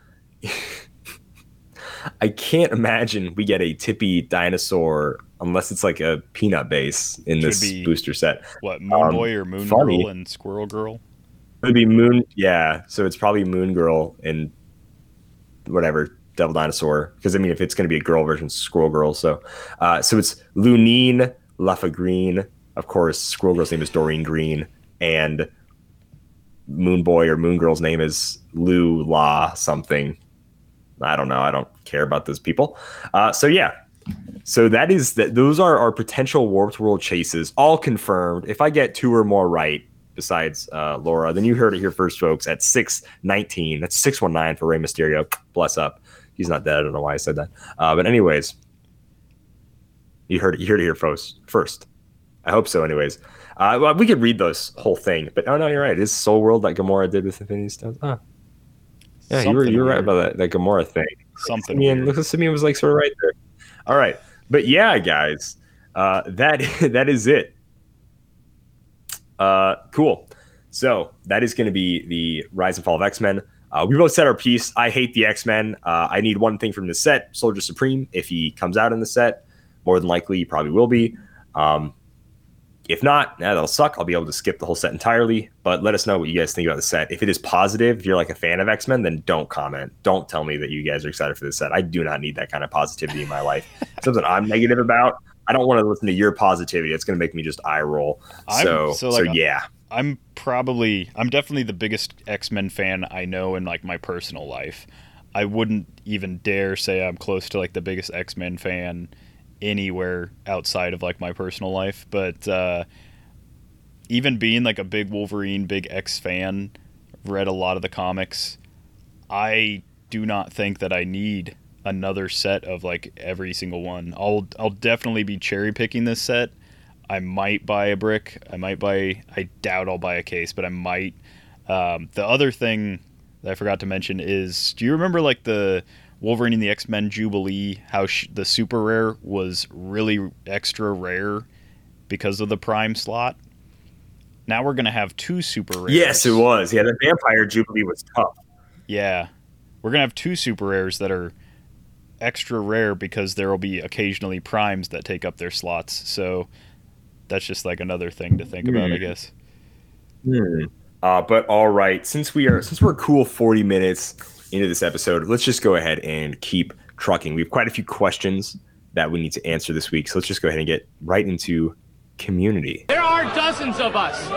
<laughs> I can't imagine we get a Tippy dinosaur unless it's like a peanut base in this booster set. What Moon Um, Boy or Moon funny. Girl and Squirrel Girl? It would be Moon, yeah. So it's probably Moon Girl and whatever Devil Dinosaur. Because I mean, if it's going to be a girl version, Squirrel Girl. So, uh, so it's Lunine Luffa Green. Of course, Squirrel Girl's name is Doreen Green, and Moon Boy or Moon Girl's name is Lu La something. I don't know. I don't care about those people. Uh, so yeah. So that is that. Those are our potential Warped World chases, all confirmed. If I get two or more right, besides uh, Laura, then you heard it here first, folks. At six nineteen, that's six one nine for Rey Mysterio. Bless up. He's not dead. I don't know why I said that. Uh, but anyways, you heard it. You heard it here first. First, I hope so. Anyways, uh, well, we could read this whole thing, but oh no, you're right. It is Soul World that Gamora did with Infinity Stones. Ah. Yeah, you were you were right about that that Gamora thing. Something Simeon, weird. Simeon was like sort of right there. All right, but yeah, guys, uh, that <laughs> that is it. Uh, cool. So that is going to be the Rise and Fall of X Men. Uh, we both said our piece. I hate the X Men. Uh, I need one thing from the set: Soldier Supreme. If he comes out in the set, more than likely he probably will be. Um, if not, yeah, that'll suck. I'll be able to skip the whole set entirely. But let us know what you guys think about the set. If it is positive, if you're like a fan of X Men, then don't comment. Don't tell me that you guys are excited for the set. I do not need that kind of positivity in my life. <laughs> Something I'm negative about. I don't want to listen to your positivity. It's going to make me just eye roll. I'm- So, so, so, like, yeah. I'm probably I'm definitely the biggest X-Men fan I know in like my personal life. I wouldn't even dare say I'm close to like the biggest X-Men fan anywhere outside of like my personal life, but uh even being like a big Wolverine, big X fan, read a lot of the comics, I do not think that I need another set of like every single one. I'll I'll definitely be cherry picking this set. I might buy a brick. I might buy. I doubt I'll buy a case, but I might. Um, the other thing that I forgot to mention is, do you remember like the Wolverine and the X Men Jubilee, how sh- the super rare was really extra rare because of the Prime slot. Now we're gonna have two super rares. Yes, it was. Yeah, the Vampire Jubilee was tough. Yeah, we're gonna have two super rares that are extra rare because there will be occasionally primes that take up their slots. So that's just like another thing to think mm. about, I hmm. guess. Hmm. Uh, but all right, since we are since we're cool forty minutes into this episode, let's just go ahead and keep trucking. We have quite a few questions that we need to answer this week, so let's just go ahead and get right into community. There are dozens of us.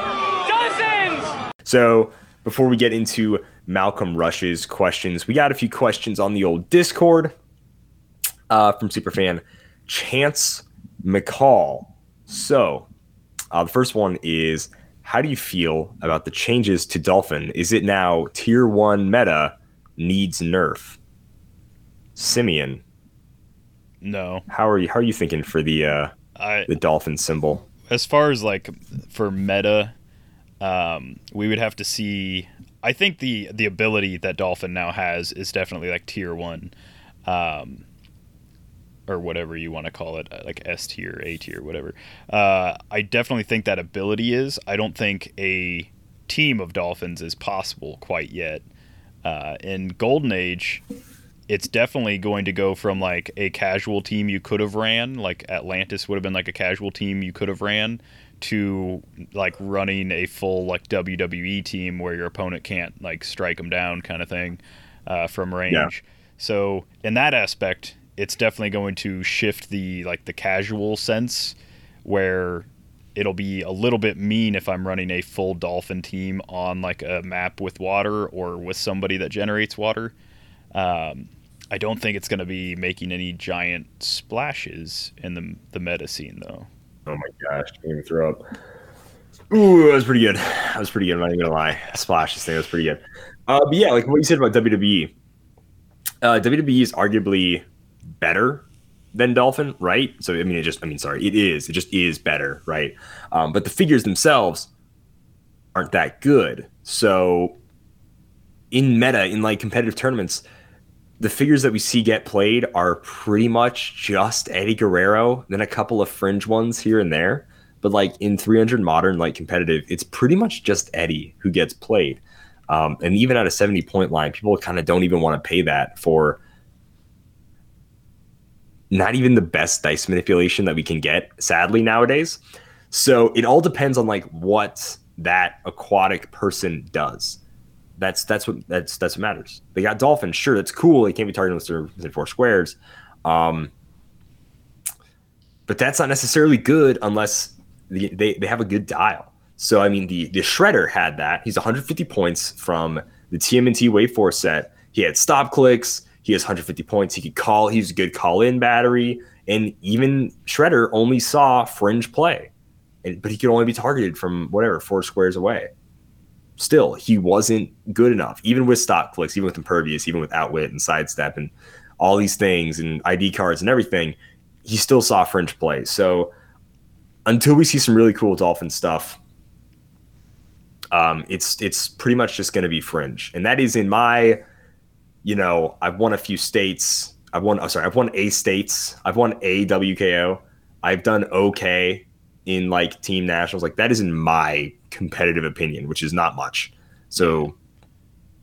Dozens. So before we get into Malcolm Rush's questions, we got a few questions on the old Discord uh, from Superfan Chance McCall. So uh, the first one is how do you feel about the changes to Dolphin? Is it now tier one meta needs nerf? Simeon. No. How are you how are you thinking for the uh I, the dolphin symbol? As far as like for meta, um, we would have to see I think the the ability that Dolphin now has is definitely like tier one. Um, or whatever you want to call it, uh, like S tier, A tier, whatever. Uh, I definitely think that ability is. I don't think a team of dolphins is possible quite yet. Uh, in Golden Age, it's definitely going to go from like a casual team you could have ran, like Atlantis would have been like a casual team you could have ran, to like running a full like WWE team where your opponent can't like strike them down, kind of thing, uh, from range. Yeah. So in that aspect, it's definitely going to shift the like the casual sense where it'll be a little bit mean if I'm running a full dolphin team on like a map with water or with somebody that generates water. Um, I don't think it's going to be making any giant splashes in the the meta scene though. Oh my gosh, I can throw up. Ooh, that was pretty good. That was pretty good. I'm not even gonna lie. Splash Splashes thing was pretty good. Uh, but yeah, like what you said about WWE. Uh, WWE is arguably better than Dolphin, right? So I mean, it just I mean, sorry, it is. It just is better, right? Um, but the figures themselves aren't that good. So in meta, in like competitive tournaments, the figures that we see get played are pretty much just Eddie Guerrero, then a couple of fringe ones here and there. But like in 300 modern, like competitive, it's pretty much just Eddie who gets played. Um, and even at a 70 point line, people kind of don't even want to pay that for not even the best dice manipulation that we can get, sadly, nowadays. So it all depends on like what that aquatic person does. That's that's what that's that's what matters. They got dolphins, sure, that's cool. They can't be targeted within four squares. Um, but that's not necessarily good unless the, they, they have a good dial. So I mean the the shredder had that. He's 150 points from the TMNT Wave 4 set. He had stop clicks, he has 150 points. He could call. He's a good call in battery. And even Shredder only saw fringe play, and, but he could only be targeted from whatever four squares away. Still, he wasn't good enough, even with stock clicks, even with impervious, even with outwit and sidestep and all these things and ID cards and everything. He still saw fringe play. So until we see some really cool dolphin stuff, um, it's it's pretty much just going to be fringe, and that is in my you know, I've won a few states. I've won, oh, sorry, I've won A states. I've won a WKO. I've done okay in like team nationals. Like that is in my competitive opinion, which is not much. So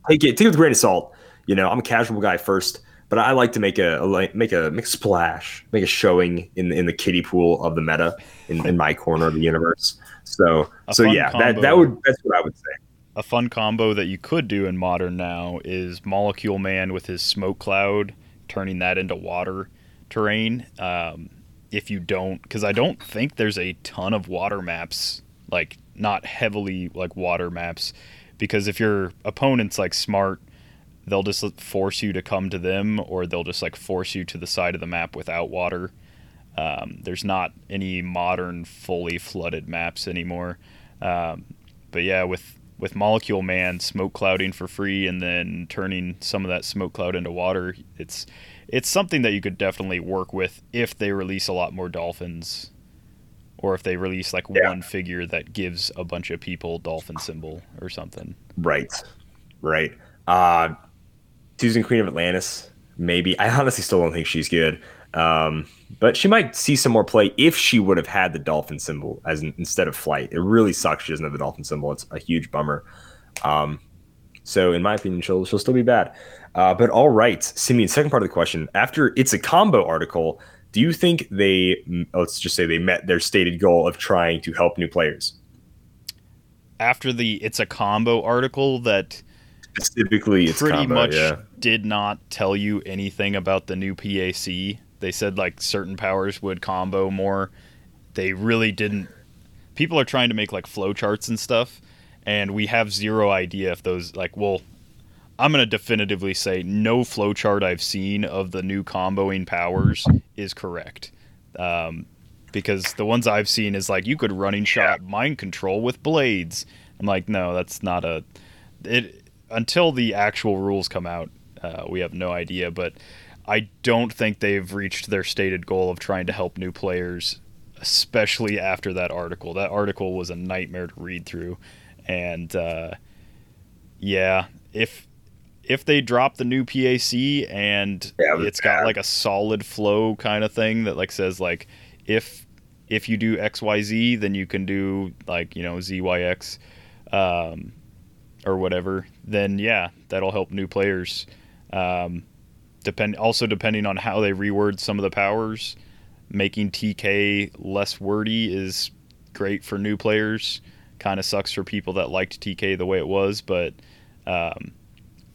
take it, take it with a grain of salt. You know, I'm a casual guy first, but I like to make a, a make a make a splash, make a showing in in the kiddie pool of the meta in, in my corner of the universe. So a so yeah, combo. that that would that's what I would say a fun combo that you could do in modern now is Molecule Man with his smoke cloud, turning that into water terrain. Um, if you don't, because I don't think there's a ton of water maps, like not heavily like water maps, because if your opponent's like smart, they'll just force you to come to them, or they'll just like force you to the side of the map without water. Um, there's not any modern fully flooded maps anymore. Um, but yeah, with with Molecule Man smoke clouding for free and then turning some of that smoke cloud into water, it's it's something that you could definitely work with if they release a lot more dolphins or if they release like yeah. one figure that gives a bunch of people dolphin symbol or something. Right. Right. Uh Susan Queen of Atlantis maybe. I honestly still don't think she's good. Um, but she might see some more play if she would have had the dolphin symbol as in, instead of flight. It really sucks she doesn't have the dolphin symbol. It's a huge bummer. Um, so in my opinion, she'll she'll still be bad. Uh, but all right, Simeon. Second part of the question: After it's a combo article, do you think they let's just say they met their stated goal of trying to help new players? After the it's a combo article that specifically it's pretty combo, much yeah. did not tell you anything about the new PAC. They said like certain powers would combo more. They really didn't. People are trying to make like flowcharts and stuff, and we have zero idea if those like. Well, I'm gonna definitively say no flowchart I've seen of the new comboing powers is correct. Um, because the ones I've seen is like you could running shot mind control with blades. I'm like, no, that's not a. It until the actual rules come out, uh, we have no idea. But I don't think they've reached their stated goal of trying to help new players, especially after that article. That article was a nightmare to read through, and uh, yeah, if if they drop the new PAC and Yeah, it's got bad. like a solid flow kind of thing that like says like if if you do XYZ then you can do like you know ZYX um, or whatever then yeah that'll help new players um, depend also depending on how they reword some of the powers making TK less wordy is great for new players kind of sucks for people that liked TK the way it was but um,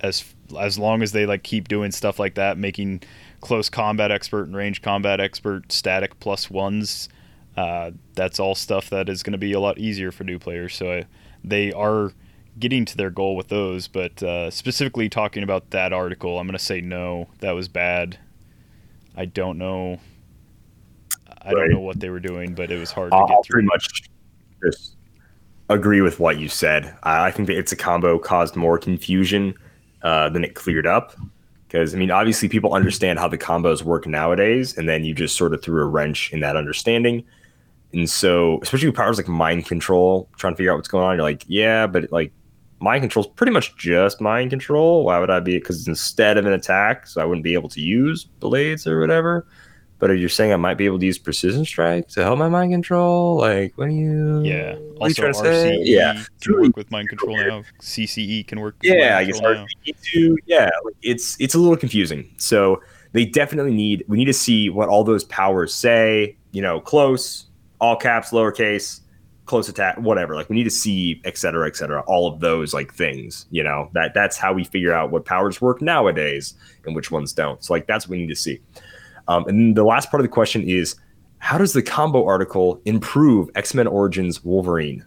as as long as they like keep doing stuff like that, making close combat expert and range combat expert static plus ones, uh, that's all stuff that is going to be a lot easier for new players. So I, they are getting to their goal with those. But uh, specifically talking about that article, I'm going to say no. That was bad. I don't know. I Right. don't know what they were doing, but it was hard to I'll, get I'll through. pretty much just agree with what you said. I I think that it's a combo caused more confusion uh, than it cleared up. Because I mean, obviously, people understand how the combos work nowadays, and then you just sort of threw a wrench in that understanding. And so, especially with powers like mind control, trying to figure out what's going on, you're like, yeah, but like mind control is pretty much just mind control. Why would I be? Because instead of an attack, so I wouldn't be able to use blades or whatever. But you're you saying I might be able to use precision strike to help my mind control? Like, what do you? Yeah. What you Also, trying to say? RCE Yeah. can work with mind control now. CCE can work. Yeah, I guess. RCE too. Yeah, it's it's a little confusing. So they definitely need we need to see what all those powers say. You know, close, all caps, lowercase, close attack, whatever. Like we need to see et cetera, et cetera. All of those like things. You know that that's how we figure out what powers work nowadays and which ones don't. So like that's what we need to see. Um, and the last part of the question is. How does the combo article improve X Men Origins Wolverine?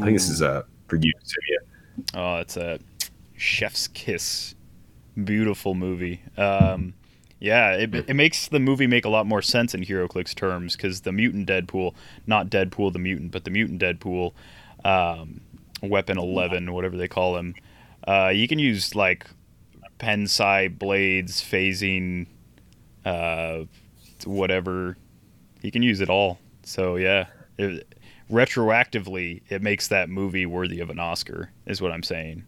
I think this is uh, for you, Sylvia. Oh, it's a chef's kiss. Beautiful movie. Um, yeah, it, it makes the movie make a lot more sense in HeroClix terms because the mutant Deadpool, not Deadpool the mutant, but the mutant Deadpool, um, Weapon Eleven, whatever they call him, uh, you can use like pensai blades, phasing, uh, whatever. You can use it all. So yeah, it, retroactively, it makes that movie worthy of an Oscar. Is what I'm saying.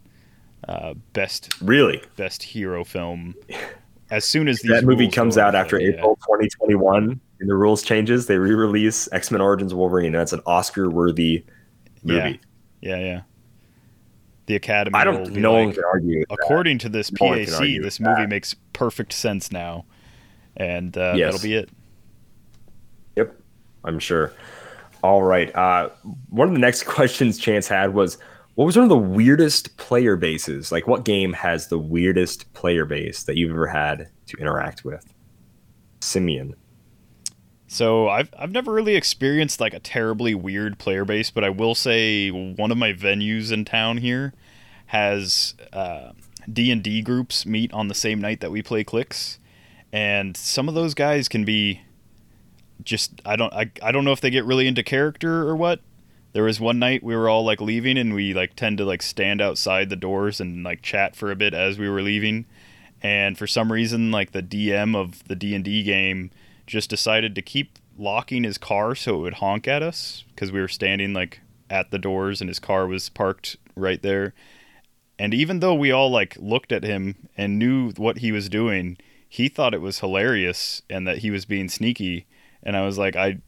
Uh, best Really? best hero film. <laughs> As soon as that movie comes out after yeah. April 2021 and the rules changes, they re-release X-Men Origins Wolverine, and that's an Oscar-worthy movie. Yeah, yeah. The Academy. I don't. be No one can argue. With that. according to this No PAC, this movie that. makes perfect sense now, and uh, Yes. that'll be it. Yep, I'm sure. All right. Uh, one of the next <laughs> questions Chance had was, what was one of the weirdest player bases? Like, what game has the weirdest player base that you've ever had to interact with? Simeon. So I've I've never really experienced like a terribly weird player base, but I will say one of my venues in town here has uh, D and D groups meet on the same night that we play clicks, and some of those guys can be just I don't I, I don't know if they get really into character or what. There was one night we were all like leaving and we like tend to like stand outside the doors and like chat for a bit as we were leaving. And for some reason like the DM of the D&D game just decided to keep locking his car so it would honk at us because we were standing like at the doors and his car was parked right there. And even though we all like looked at him and knew what he was doing, he thought it was hilarious and that he was being sneaky. And I was like, I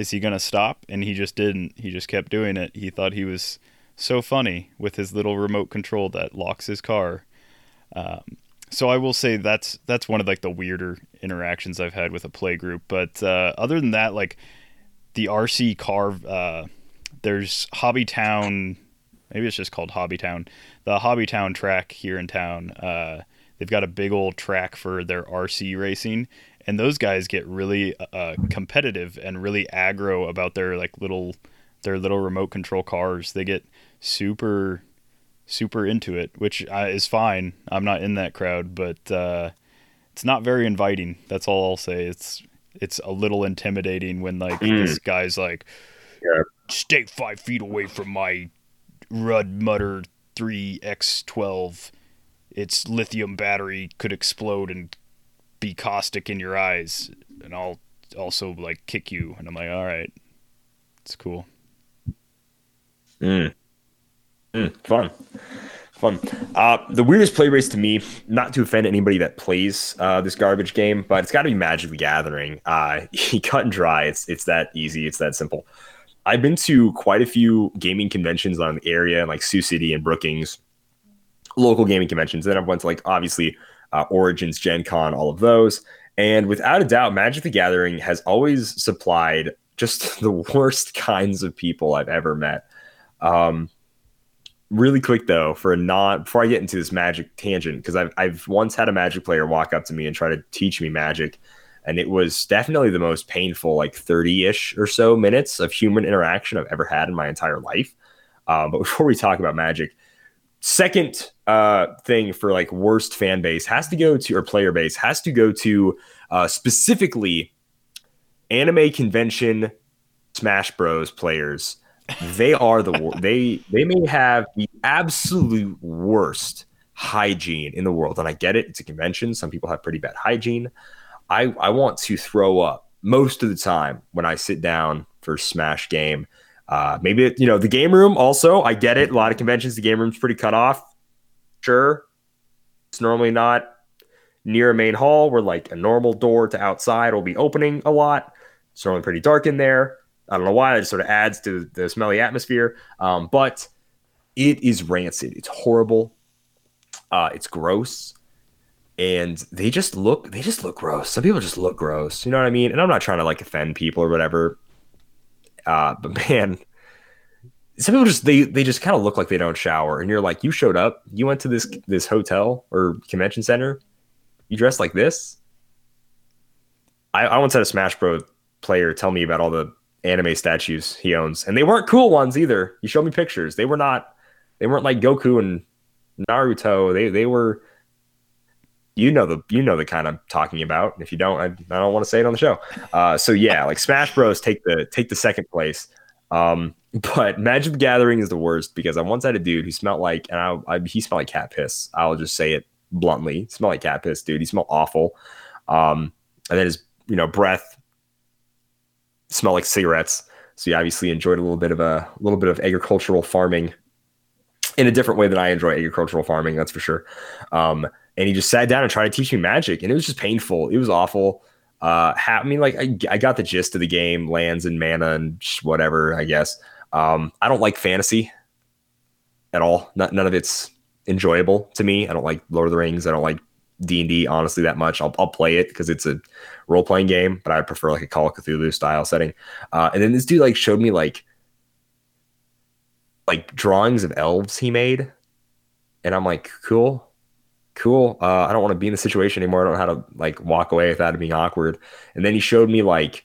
is he gonna stop? And he just didn't. He just kept doing it. He thought he was so funny with his little remote control that locks his car. Um, so I will say that's that's one of like the weirder interactions I've had with a play group. But uh, other than that, like the RC car, uh, there's Hobbytown. Maybe it's just called Hobbytown. The Hobbytown track here in town. Uh, they've got a big old track for their RC racing, and those guys get really uh, competitive and really aggro about their like little their little remote control cars. They get super super into it, which uh, is fine. I'm not in that crowd, but uh, it's not very inviting. That's all I'll say. It's it's a little intimidating when like mm. this guy's like, yeah. "Stay five feet away from my Rudd Mutter 3X12. Its lithium battery could explode and be caustic in your eyes, and I'll also like kick you." And I'm like, "All right, it's cool." Mm. Mm, fun. Fun. Uh, the weirdest play race to me, not to offend anybody that plays uh, this garbage game, but it's got to be Magic the Gathering. Uh, <laughs> cut and dry. It's it's that easy. It's that simple. I've been to quite a few gaming conventions on the area, like Sioux City and Brookings, local gaming conventions. Then I've went to like obviously uh, Origins, Gen Con, all of those. And without a doubt, Magic the Gathering has always supplied just <laughs> the worst kinds of people I've ever met. Um, really quick though, for a non before I get into this magic tangent, because I've I've once had a magic player walk up to me and try to teach me magic, and it was definitely the most painful like 30-ish or so minutes of human interaction I've ever had in my entire life. Um, but <laughs> before we talk about magic, second uh, thing for like worst fan base has to go to or player base has to go to uh, specifically anime convention Smash Bros players they are the they they may have the absolute worst hygiene in the world, and I get it. It's a convention. Some people have pretty bad hygiene. I I want to throw up most of the time when I sit down for Smash game. Uh, maybe it, you know the game room. Also, I get it. A lot of conventions, the game room's pretty cut off. Sure, it's normally not near a main hall where like a normal door to outside will be opening a lot. It's normally pretty dark in there. I don't know why. It sort of adds to the smelly atmosphere. Um, but it is rancid. It's horrible. Uh, it's gross. And they just look they just look gross. Some people just look gross. You know what I mean? And I'm not trying to like offend people or whatever. Uh, but man, some people just they they just kind of look like they don't shower. And you're like, you showed up, you went to this this hotel or convention center, you dressed like this. I, I once had a Smash Bro player tell me about all the anime statues he owns, and they weren't cool ones either. You showed me pictures; they were not. They weren't like Goku and Naruto. They they were. You know the you know the kind I'm talking about. If you don't, I, I don't want to say it on the show. Uh, so yeah, like Smash Bros. take the take the second place. Um, <laughs> but Magic the Gathering is the worst because I once had a dude who smelled like, and I, I he smelled like cat piss. I'll just say it bluntly. Smelled like cat piss, dude. He smelled awful. Um, and then his you know breath smell like cigarettes. So he obviously enjoyed a little bit of a, a little bit of agricultural farming in a different way than I enjoy agricultural farming. That's for sure. Um, and he just sat down and tried to teach me magic, and it was just painful. It was awful. Uh, ha- I mean, like I, I got the gist of the game, lands and mana and whatever. I guess. Um, I don't like fantasy at all. Not, none of it's enjoyable to me. I don't like Lord of the Rings. I don't like D and D honestly that much. I'll, I'll play it because it's a role playing game, but I prefer like a Call of Cthulhu style setting. Uh, and then this dude like showed me like like drawings of elves he made, and I'm like, cool, cool. Uh, I don't want to be in the situation anymore. I don't know how to like walk away without it being awkward. And then he showed me like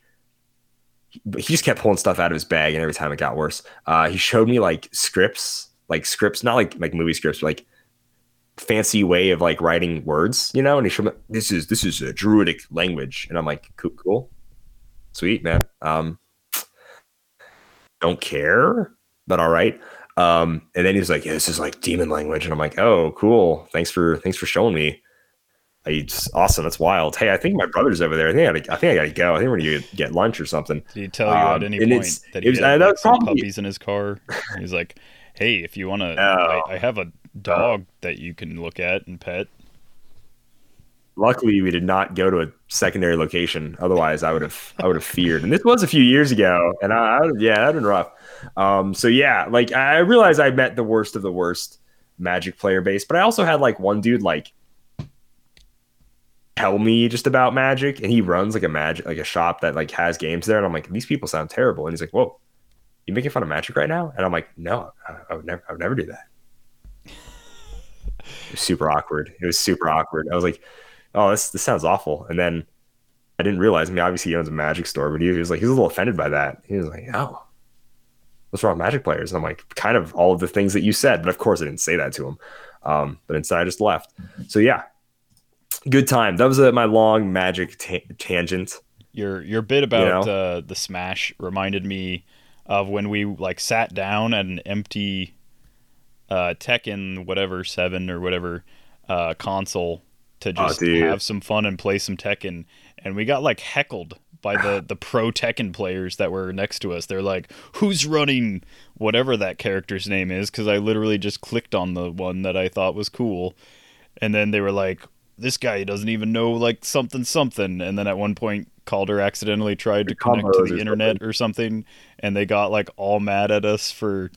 he just kept pulling stuff out of his bag, and every time it got worse. Uh, he showed me like scripts, like scripts, not like like movie scripts, but, like fancy way of like writing words, you know. And he showed me this is this is a druidic language, and I'm like, cool, cool. sweet man. Um, don't care, but all right. Um, and then he's like, yeah, this is like demon language, and I'm like, oh, cool. Thanks for thanks for showing me. It's awesome. That's wild. Hey, I think my brother's over there. I think I, gotta, I think I gotta go. I think we're gonna get lunch or something. Did he tell you um, at any point that he was, had like, some probably, puppies in his car? He's like, hey, if you want to, <laughs> I, I, have a dog that you can look at and pet. luckily we did not go to a secondary location. Otherwise, I would have I would have feared. And this was a few years ago, and I, I yeah, that'd been rough. Um, so yeah, like I realized I met the worst of the worst Magic player base, but I also had like one dude like tell me just about Magic, and he runs like a Magic like a shop that like has games there, and I'm like, these people sound terrible, and he's like, whoa, you making fun of Magic right now? And I'm like, no, I, I would never, I would never do that. It was super awkward. It was super awkward. I was like, oh, this this sounds awful. And then I didn't realize. I mean, obviously he owns a Magic store, but he was like, he was a little offended by that. He was like, oh, what's wrong with Magic players? And I'm like, kind of all of the things that you said, but of course I didn't say that to him. Um, but instead I just left. So yeah, good time. That was a, my long Magic ta- tangent. Your your bit about you know? uh, the Smash reminded me of when we like sat down at an empty uh, Tekken whatever seven or whatever uh, console to just oh, have some fun and play some Tekken, and we got like heckled by the the pro Tekken players that were next to us. They're like, "Who's running whatever that character's name is?" Because I literally just clicked on the one that I thought was cool, and then they were like, "This guy doesn't even know like something something." And then at one point, Calder accidentally tried to connect to the internet or something, and they got like all mad at us for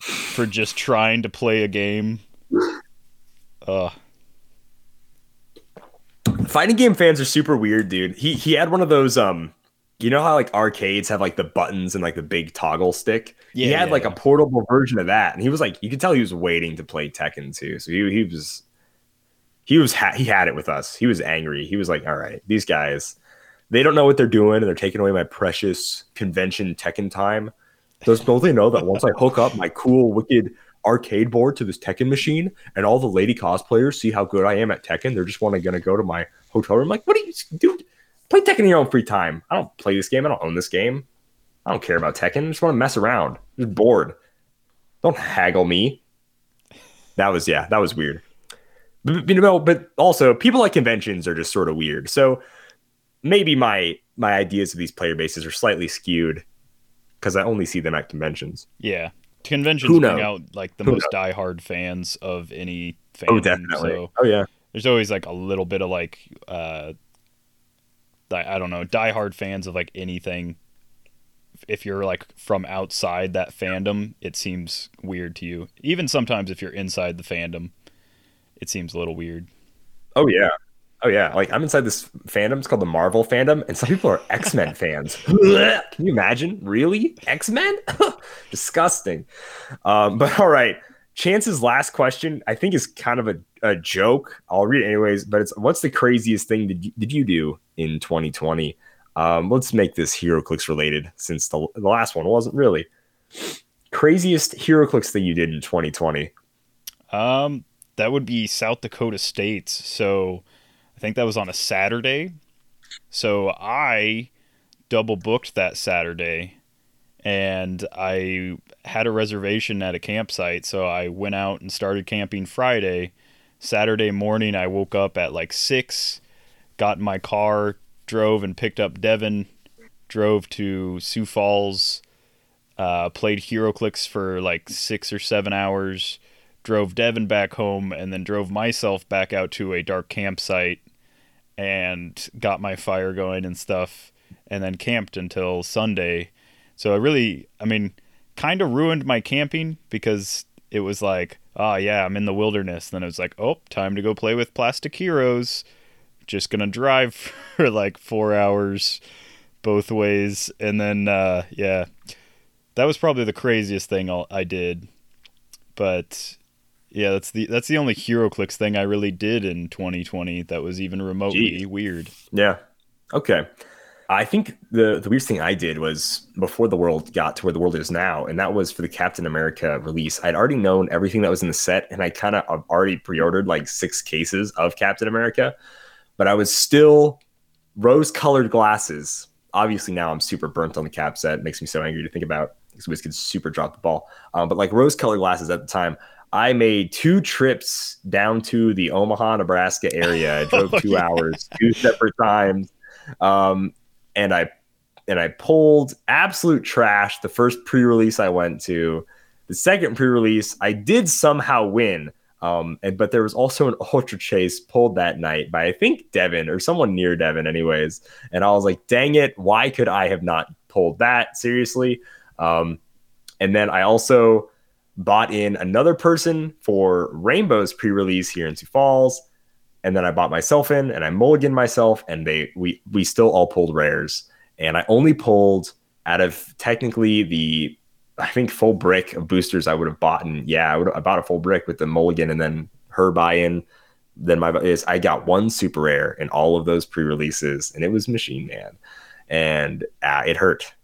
for just trying to play a game. Uh Fighting game fans are super weird, dude. He he had one of those um you know how like arcades have like the buttons and like the big toggle stick? Yeah, he had yeah, like yeah. a portable version of that. And he was like you could tell he was waiting to play Tekken too. So he he was he was ha- he had it with us. He was angry. He was like, "All right, these guys, they don't know what they're doing, and they're taking away my precious convention Tekken time. Does don't they know that once I hook up my cool, wicked arcade board to this Tekken machine, and all the lady cosplayers see how good I am at Tekken, they're just want to gonna go to my hotel room. Like, what do you do? Play Tekken in your own free time. I don't play this game. I don't own this game. I don't care about Tekken. I just want to mess around. I'm just bored. Don't haggle me. That was yeah, that was weird. But, you know, but also people at conventions are just sort of weird. So maybe my my ideas of these player bases are slightly skewed because I only see them at conventions. Yeah, conventions bring out like the Who most knows? diehard fans of any fan. Oh, definitely. So oh, yeah. There's always like a little bit of like, uh, I don't know, diehard fans of like anything. If you're like from outside that fandom, it seems weird to you. Even sometimes if you're inside the fandom, it seems a little weird. Oh yeah, Oh yeah, like I'm inside this fandom. It's called the Marvel fandom, and some people are X Men <laughs> fans. <laughs> Can you imagine? Really, X Men? <laughs> Disgusting. Um, but all right, Chance's last question, I think, is kind of a, a joke. I'll read it anyways. But it's what's the craziest thing did you, did you do in 2020? Um, let's make this HeroClix related, since the, the last one wasn't really. Craziest HeroClix thing you did in 2020? Um, that would be South Dakota States. So think that was on a Saturday. So I double booked that Saturday and I had a reservation at a campsite. So I went out and started camping Friday. Saturday morning, I woke up at like six, got in my car, drove and picked up Devin, drove to Sioux Falls, uh, played HeroClix for like six or seven hours, drove Devin back home, and then drove myself back out to a dark campsite and got my fire going and stuff and then camped until Sunday. So I really, I mean, kind of ruined my camping because it was like, oh yeah, I'm in the wilderness. Then it was like, oh, time to go play with plastic heroes. Just gonna drive <laughs> for like four hours both ways, and then uh, yeah, that was probably the craziest thing I did. But yeah, that's the that's the only HeroClix thing I really did in 2020 that was even remotely Jeez. weird. Yeah. Okay. I think the the weirdest thing I did was before the world got to where the world is now, and that was for the Captain America release. I'd already known everything that was in the set, and I kind of already pre-ordered like six cases of Captain America, but I was still rose-colored glasses. Obviously, now I'm super burnt on the cap set. It makes me so angry to think about. Because we could super drop the ball. Um, but like rose-colored glasses at the time, I made two trips down to the Omaha, Nebraska area. I <laughs> drove oh, two yeah. hours, two separate times, um, and I and I pulled absolute trash. The first pre-release I went to, the second pre-release, I did somehow win. Um, and but there was also an ultra chase pulled that night by I think Devin or someone near Devin, anyways. And I was like, dang it, why could I have not pulled that seriously? Um, and then I also bought in another person for Rainbow's pre-release here in Sioux Falls, and then I bought myself in and I mulliganed myself, and they we we still all pulled rares, and I only pulled out of technically the I think full brick of boosters I would have bought, and yeah, I would I bought a full brick with the mulligan and then her buy-in. Then my is I got one super rare in all of those pre-releases, and it was Machine Man, and uh, it hurt.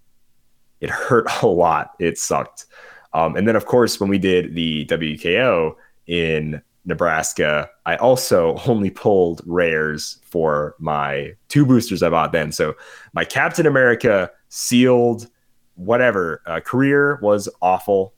It hurt <laughs> a lot. It sucked. Um, and then, of course, when we did the WKO in Nebraska, I also <laughs> only pulled rares for my two boosters I bought then. So my Captain America sealed whatever uh, career was awful.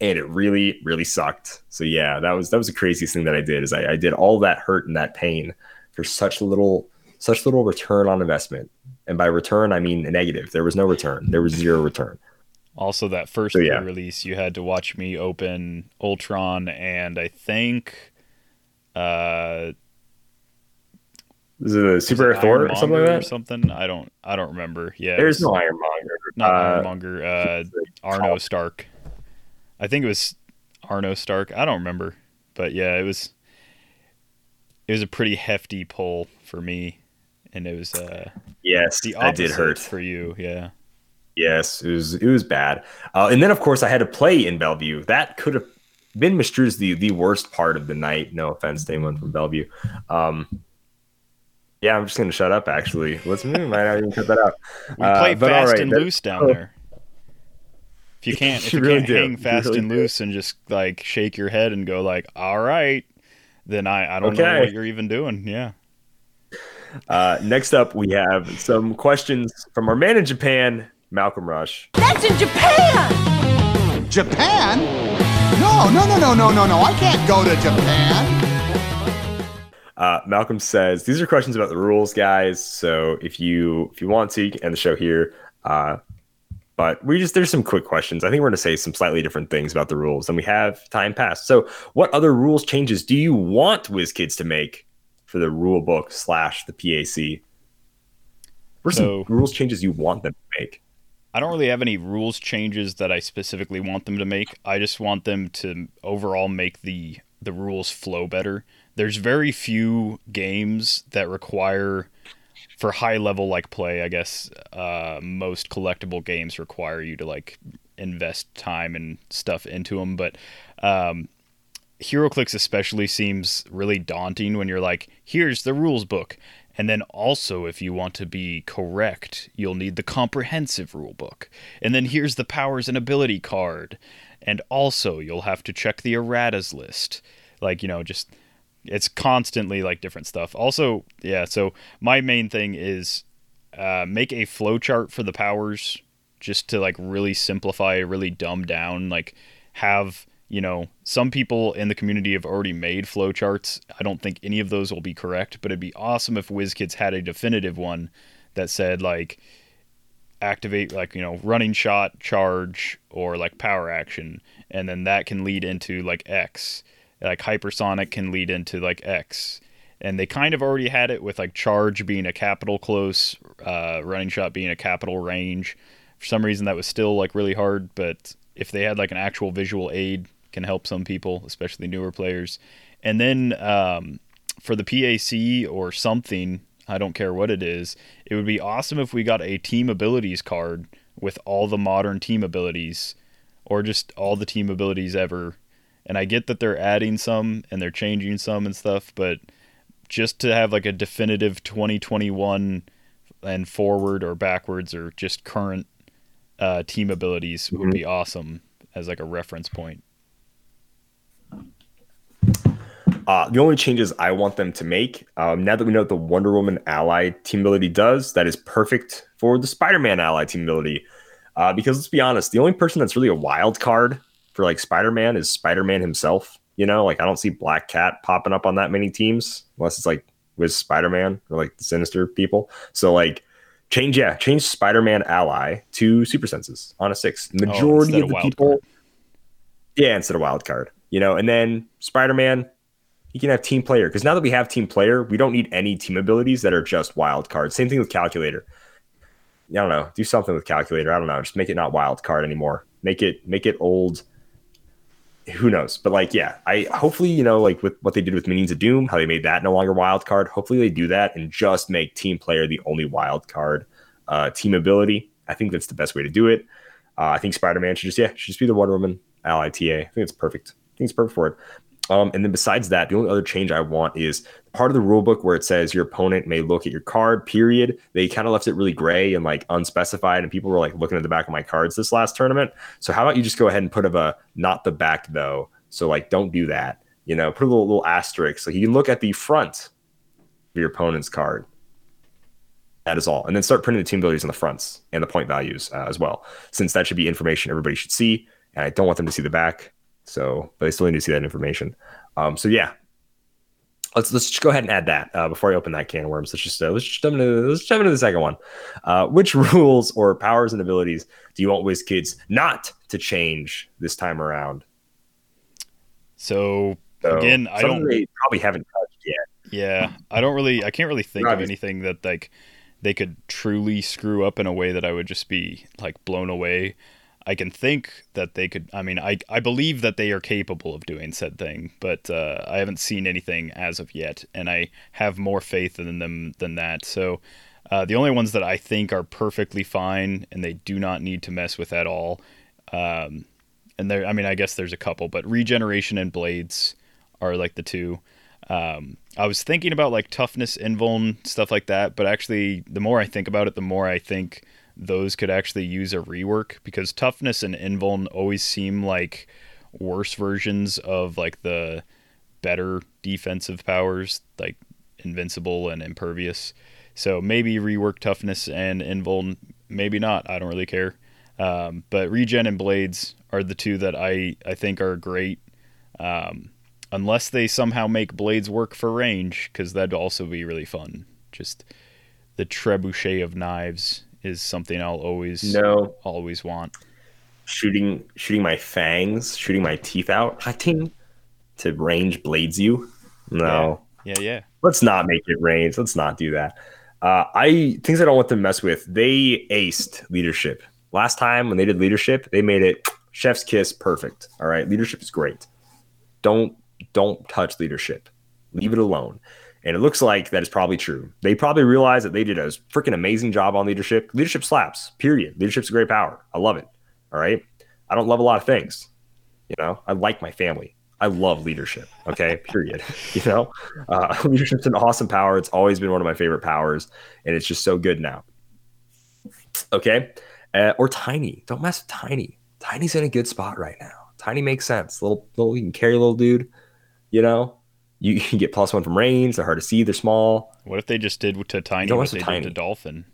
And it really really sucked. So yeah that was that was the craziest thing that i did is i, I did all that hurt and that pain for such little such little return on investment. And by return i mean negative. There was no return. There was zero return Also, that first So, yeah. release, you had to watch me open Ultron, and I think uh, is it a super it thor or something like or something. I don't, I don't remember. Yeah, there's was no ironmonger not uh, Ironmonger. Uh, Arno Stark. I think it was Arno Stark. I don't remember, but yeah, it was. It was a pretty hefty pull for me, and it was uh, yes the that opposite did hurt for you. Yeah. Yes, it was it was bad. Uh, and then of course I had to play in Bellevue. That could have been Mistru's the the worst part of the night. No offense to anyone from Bellevue. Um, yeah, I'm just gonna shut up. Actually, let's move. Might not even cut that out. <laughs> We Uh, play fast right, and that- loose down there. If you <laughs> can't, if You you, really can't do. hang fast really and do. loose and just like shake your head and go like, "All right," then I I don't know what you're even doing. Yeah. Uh, next up, we have some questions from our man in Japan, Malcolm Rush. That's in Japan! Japan? No, no, no, no, no, no, no. I can't go to Japan. Uh, Malcolm says these are questions about the rules, guys. So if you if you want to, you can end the show here. Uh, but we just there's some quick questions. I think we're going to say some slightly different things about the rules, and we have time passed. So, what other rules changes do you want WizKids to make for the rule book slash the PAC? What are some rules changes you want them to make? I don't really have any rules changes that I specifically want them to make. I just want them to overall make the the rules flow better. There's very few games that require for high level like play, I guess uh, most collectible games require you to like invest time and stuff into them, but um, HeroClix especially seems really daunting when you're like, here's the rules book. And then also, if you want to be correct, you'll need the comprehensive rule book. And then here's the powers and ability card. And also, you'll have to check the erratas list. Like, you know, just it's constantly like different stuff. Also, yeah, so my main thing is uh, make a flowchart for the powers just to like really simplify, really dumb down, like have you know some people in the community have already made flowcharts. I don't think any of those will be correct, but it'd be awesome if WizKids had a definitive one that said like activate like you know running shot, charge, or like power action, and then that can lead into like X. Like hypersonic can lead into like X and they kind of already had it with like charge being a capital close, uh, running shot being a capital range. For some reason, that was still like really hard, but if they had like an actual visual aid, can help some people, especially newer players. And then um, for the PAC or something, I don't care what it is, it would be awesome if we got a team abilities card with all the modern team abilities, or just all the team abilities ever. And I get that they're adding some and they're changing some and stuff, but just to have like a definitive 2021 and forward or backwards or just current uh, team abilities would be awesome as like a reference point. Uh, the only changes I want them to make, um, now that we know what the Wonder Woman ally team ability does, that is perfect for the Spider Man ally team ability. Uh, because let's be honest, the only person that's really a wild card for like Spider Man is Spider Man himself. You know, like I don't see Black Cat popping up on that many teams unless it's like with Spider Man or like the Sinister people. So like change, yeah, change Spider Man ally to Super Senses on a six. Majority Oh, of of the people, card. yeah, instead of wild card. you know, and then Spider Man, he can have team player because now that we have team player, we don't need any team abilities that are just wild cards. Same thing with calculator. I don't know. Do something with calculator. I don't know. Just make it not wild card anymore. Make it make it old. Who knows? But like, yeah, I hopefully you know like with what they did with Minions of Doom, how they made that no longer wild card. Hopefully they do that and just make team player the only wild card uh, team ability. I think that's the best way to do it. Uh, I think Spider Man should just yeah should just be the Wonder Woman ally TA. I think it's perfect. I think it's perfect for it. Um, and then besides that, the only other change I want is part of the rule book where it says your opponent may look at your card, period. They kind of left it really gray and like unspecified, and people were like looking at the back of my cards this last tournament. So how about you just go ahead and put of a not the back though? So like don't do that. You know, put a little, little asterisk. So you can look at the front of your opponent's card. That is all. And then start printing the team abilities on the fronts and the point values uh, as well, since that should be information everybody should see. And I don't want them to see the back. So, but I still need to see that information. Um, so yeah, let's let's just go ahead and add that uh, before I open that can of worms. Let's just uh, let's just jump into let's jump into the second one. Uh, which <laughs> rules or powers and abilities do you want WizKids not to change this time around? So, so again, I don't. They probably haven't touched yet. Yeah, I don't really. I can't really think of anything that like they could truly screw up in a way that I would just be like blown away. I can think that they could. I mean, I I believe that they are capable of doing said thing, but uh, I haven't seen anything as of yet, and I have more faith in them than that. So. Uh, the only ones that I think are perfectly fine and they do not need to mess with at all, um, and there, I mean, I guess there's a couple, but regeneration and blades are like the two. Um, I was thinking about like toughness, invuln, stuff like that, but actually, the more I think about it, the more I think those could actually use a rework because toughness and invuln always seem like worse versions of like the better defensive powers like invincible and impervious. So maybe rework toughness and invuln maybe not i don't really care. Um, but regen and blades are the two that i i think are great um, unless they somehow make blades work for range because that'd also be really fun. Just the trebuchet of knives is something I'll always no always want. Shooting shooting my fangs, shooting my teeth out, hunting to range blades you. No. Yeah, yeah. yeah. Let's not make it range. Let's not do that. Uh, I things I don't want to mess with. They aced leadership last time when they did leadership. They made it chef's kiss perfect. All right, leadership is great. Don't don't touch leadership. Leave it alone. And it looks like that is probably true. They probably realize that they did a freaking amazing job on leadership. Leadership slaps, period. Leadership's a great power. I love it. All right. I don't love a lot of things. You know, I like my family. I love leadership. Okay. <laughs> period. <laughs> You know, uh, <laughs> leadership's an awesome power. It's always been one of my favorite powers. And it's just so good now. Okay. Uh, or Tiny. Don't mess with Tiny. Tiny's in a good spot right now. Tiny makes sense. Little, little, you can carry a little dude, you know, <laughs> you can get plus one from range. They're hard to see. They're small. What if they just did to Tiny what they tiny. did to Dolphin?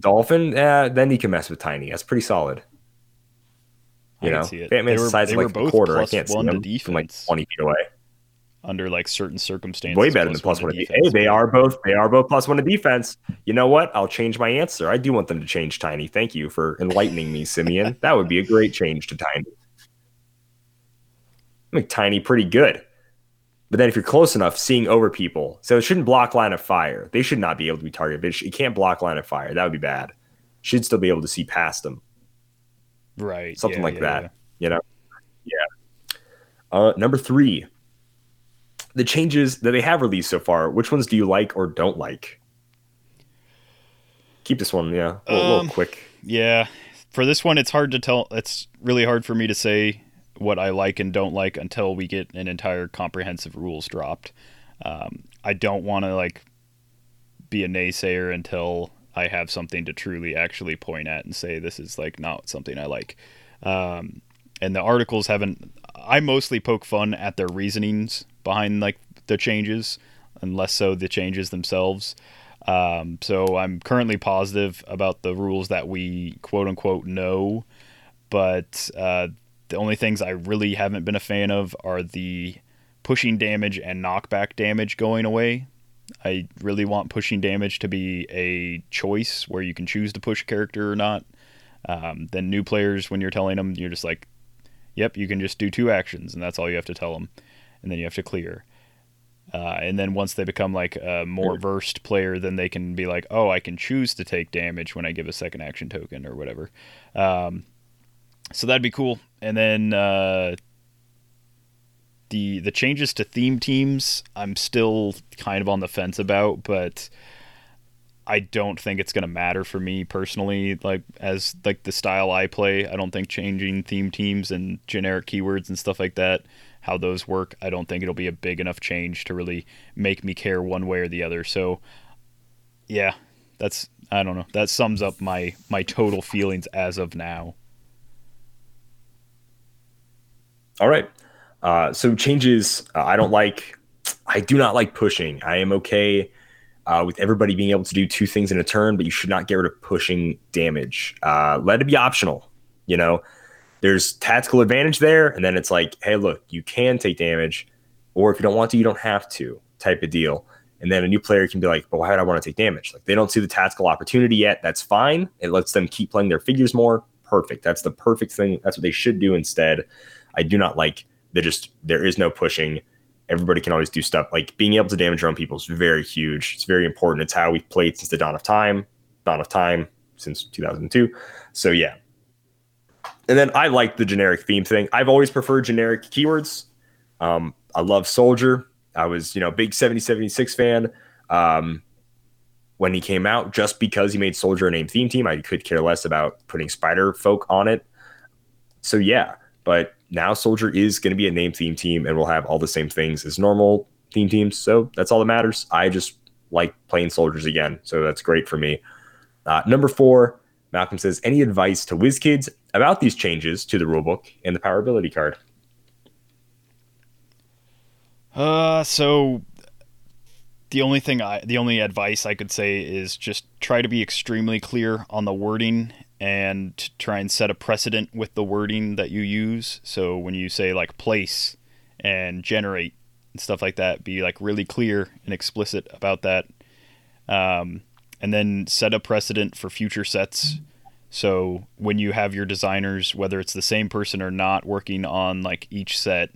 Dolphin, then you can mess with Tiny. That's pretty solid. You I know, Batman's were, size like a quarter. I can't see them from like twenty feet away. Under like certain circumstances, way better than plus one. one defense. Hey, they are both. They are both plus one to defense. You know what? I'll change my answer. I do want them to change Tiny. Thank you for enlightening me, Simeon. <laughs> that would be a great change to Tiny. Make Tiny pretty good. But then if you're close enough, seeing over people. So it shouldn't block line of fire. They should not be able to be targeted, but it can't block line of fire. That would be bad. Should still be able to see past them. Right. Something yeah, like yeah, that. Yeah. You know? Yeah. Uh, number three, the changes that they have released so far. Which ones do you like or don't like? Keep this one, yeah, a little, um, little quick. Yeah. For this one, it's hard to tell. It's really hard for me to say what I like and don't like until we get an entire comprehensive rules dropped. Um, I don't want to like be a naysayer until I have something to truly actually point at and say this is like not something I like. Um, and the articles haven't. I mostly poke fun at their reasonings behind like the changes, and less so the changes themselves. Um, so I'm currently positive about the rules that we quote unquote know, but uh, the only things I really haven't been a fan of are the pushing damage and knockback damage going away. I really want pushing damage to be a choice where you can choose to push a character or not. Um, then new players, when you're telling them, you're just like, yep, you can just do two actions, and that's all you have to tell them, and then you have to clear. Uh, and then once they become like a more versed player, then they can be like, oh, I can choose to take damage when I give a second action token or whatever. Um, so that'd be cool. And then uh, the the changes to theme teams, I'm still kind of on the fence about, but I don't think it's to matter for me personally. Like as like the style I play, I don't think changing theme teams and generic keywords and stuff like that, how those work, I don't think it'll be a big enough change to really make me care one way or the other. So, yeah, that's I don't know. That sums up my my total feelings as of now. All right. Uh, so changes uh, I don't like. I do not like pushing. I am okay uh, with everybody being able to do two things in a turn, but you should not get rid of pushing damage. Uh, let it be optional. You know, there's tactical advantage there, and then it's like, hey, look, you can take damage, or if you don't want to, you don't have to. Type of deal. And then a new player can be like, but why would I want to take damage? Like they don't see the tactical opportunity yet. That's fine. It lets them keep playing their figures more. Perfect. That's the perfect thing. That's what they should do instead. I do not like that just there is no pushing. Everybody can always do stuff. Like being able to damage your own people is very huge. It's very important. It's how we've played since the dawn of time, dawn of time since 2002. So yeah. And then I like the generic theme thing. I've always preferred generic keywords. Um, I love Soldier. I was, you know, big 7076 fan um, when he came out, just because he made Soldier a name theme team. I could care less about putting Spider Folk on it. So yeah, but now Soldier is going to be a name theme team and will have all the same things as normal theme teams. So that's all that matters. I just like playing Soldiers again. So that's great for me. Uh, number four, Malcolm says, any advice to WizKids about these changes to the rulebook and the power ability card? Uh, so the only thing I, the only advice I could say is just try to be extremely clear on the wording and try and set a precedent with the wording that you use. So when you say like place and generate and stuff like that, be like really clear and explicit about that. Um, and then set a precedent for future sets. So when you have your designers, whether it's the same person or not, working on like each set,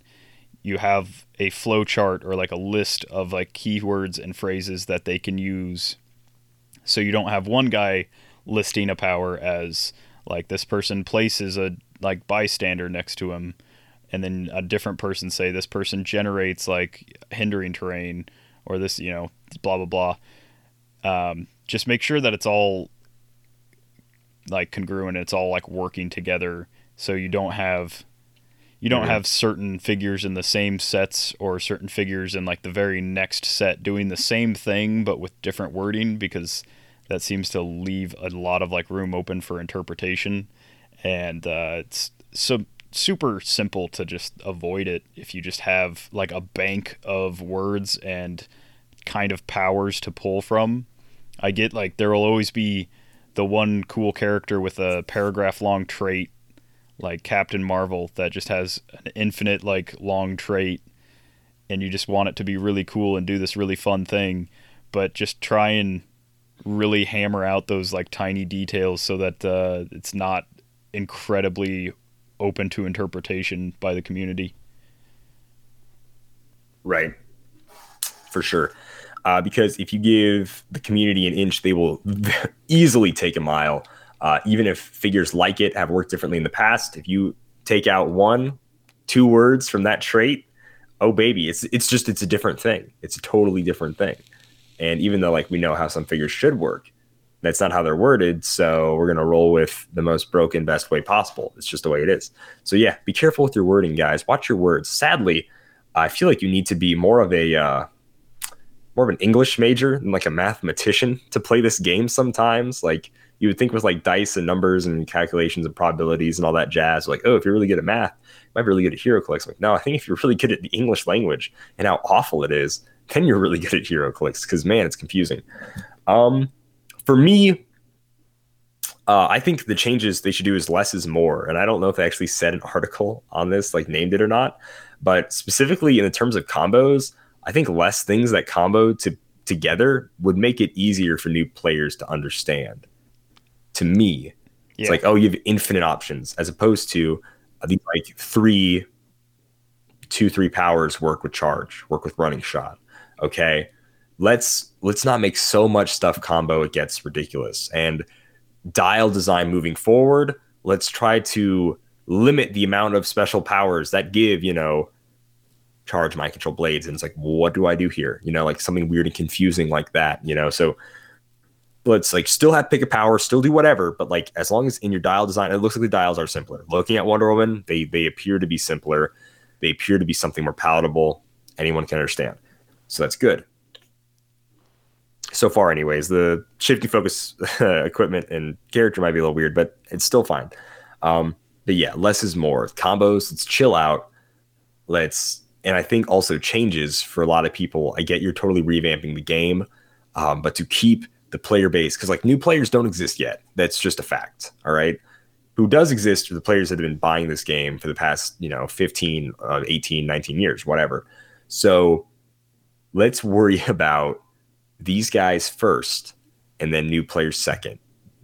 you have a flow chart or like a list of like keywords and phrases that they can use. So you don't have one guy listing a power as like this person places a like bystander next to him and then a different person say this person generates like hindering terrain or this you know blah blah blah. Um, just make sure that it's all like congruent it's all like working together so you don't have you don't have certain figures in the same sets or certain figures in like the very next set doing the same thing but with different wording because that seems to leave a lot of like room open for interpretation. And uh, it's so super simple to just avoid it if you just have like a bank of words and kind of powers to pull from. I get like there will always be the one cool character with a paragraph long trait like captain marvel that just has an infinite like long trait and you just want it to be really cool and do this really fun thing. But just try and really hammer out those like tiny details so that uh, it's not incredibly open to interpretation by the community. Right. For sure. Uh, because if you give the community an inch, they will <laughs> easily take a mile. Uh, even if figures like it have worked differently in the past, if you take out one, two words from that trait, oh baby, it's it's just it's a different thing. It's a totally different thing. And even though like we know how some figures should work, that's not how they're worded. So we're gonna roll with the most broken best way possible. It's just the way it is. So yeah, be careful with your wording, guys. Watch your words. Sadly, I feel like you need to be more of a uh, more of an English major than like a mathematician to play this game sometimes. Like you would think with like dice and numbers and calculations and probabilities and all that jazz, like, oh, if you're really good at math, you might be really good at HeroClix. Like, no, I think if you're really good at the English language and how awful it is, then you're really <laughs> good at HeroClix because man, it's confusing. Um, for me, uh, I think the changes they should do is less is more. And I don't know if they actually said an <laughs> article on this, like named it or not. But specifically in the terms of combos, I think less things that combo to together would make it easier for new players to understand. To me, yeah. it's like, oh, you have infinite options as opposed to these like three, two, three powers work with charge, work with running shot. Okay, let's let's not make so much stuff combo it gets ridiculous. And dial design moving forward, let's try to limit the amount of special powers that give you know charge mind control blades. And it's like what do i do here? You know like something weird and confusing like that you know? So let's like still have pick a power still do whatever but like as long as in your dial design it looks like the dials are simpler. Looking at wonder woman they they appear to be simpler. They appear to be something more palatable. Anyone can understand so that's good so far anyways the shifty focus <laughs> equipment and character might be a little weird but it's still fine um but yeah less is more combos let's chill out let's and I think also changes for a lot of people. I get you're totally revamping the game, um, but to keep the player base, because like new players don't exist yet. That's just a fact. All right. Who does exist are the players that have been buying this game for the past, you know, 15, uh, 18, 19 years, whatever. So let's worry <laughs> about these guys first and then new players second,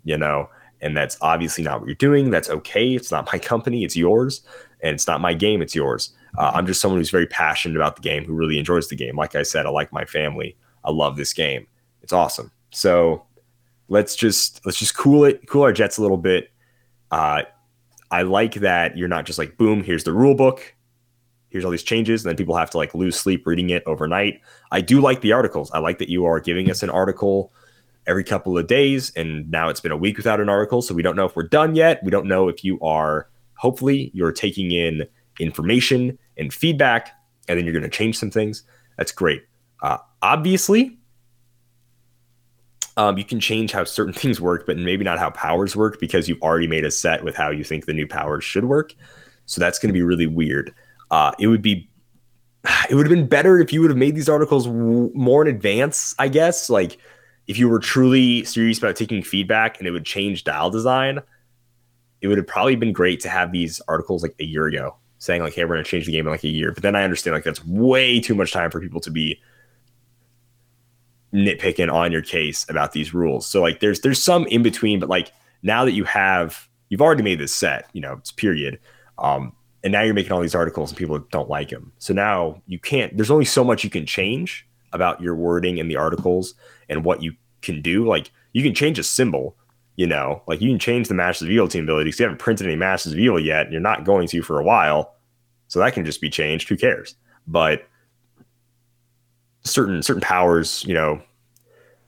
you know, and that's obviously not what you're doing. That's okay. It's not my company, it's yours, and it's not my game, it's yours. Uh, I'm just someone who's very passionate about the game, who really enjoys the game. Like I said, I like my family. I love this game. It's awesome. So let's just let's just cool it, cool our jets a little bit. Uh, I like that you're not just like boom, here's the rule book, here's all these changes, and then people have to like lose sleep reading it overnight. I do like the articles. I like that you are giving us an article every couple of days, and now it's been a week without an article, so we don't know if we're done yet. We don't know if you are. Hopefully, you're taking in information and feedback, and then you're going to change some things. That's great. Uh, obviously, um, you can change how certain <laughs> things work, but maybe not how powers work because you've already made a set with how you think the new powers should work. So that's going to be really weird. Uh, it would be, it would have been better if you would have made these articles w- more in advance. I guess, like if you were truly serious about taking feedback and it would change dial design, it would have probably been great to have these articles like a year ago saying like, "Hey, we're going to change the game in like a year." But then I understand like that's way too much time for people to be nitpicking on your case about these rules. So like, there's there's some in between, but like now that you have you've already made this set, you know, it's period. Um, and now you're making all these articles and people don't like them. So now you can't. There's only so much you can change about your wording in the articles and what you can do. Like you can change a symbol, you know, like you can change the Masters of Evil team abilities. You haven't printed any Masters of Evil yet. And you're not going to for a while. So that can just be changed. Who cares? But certain certain powers, you know,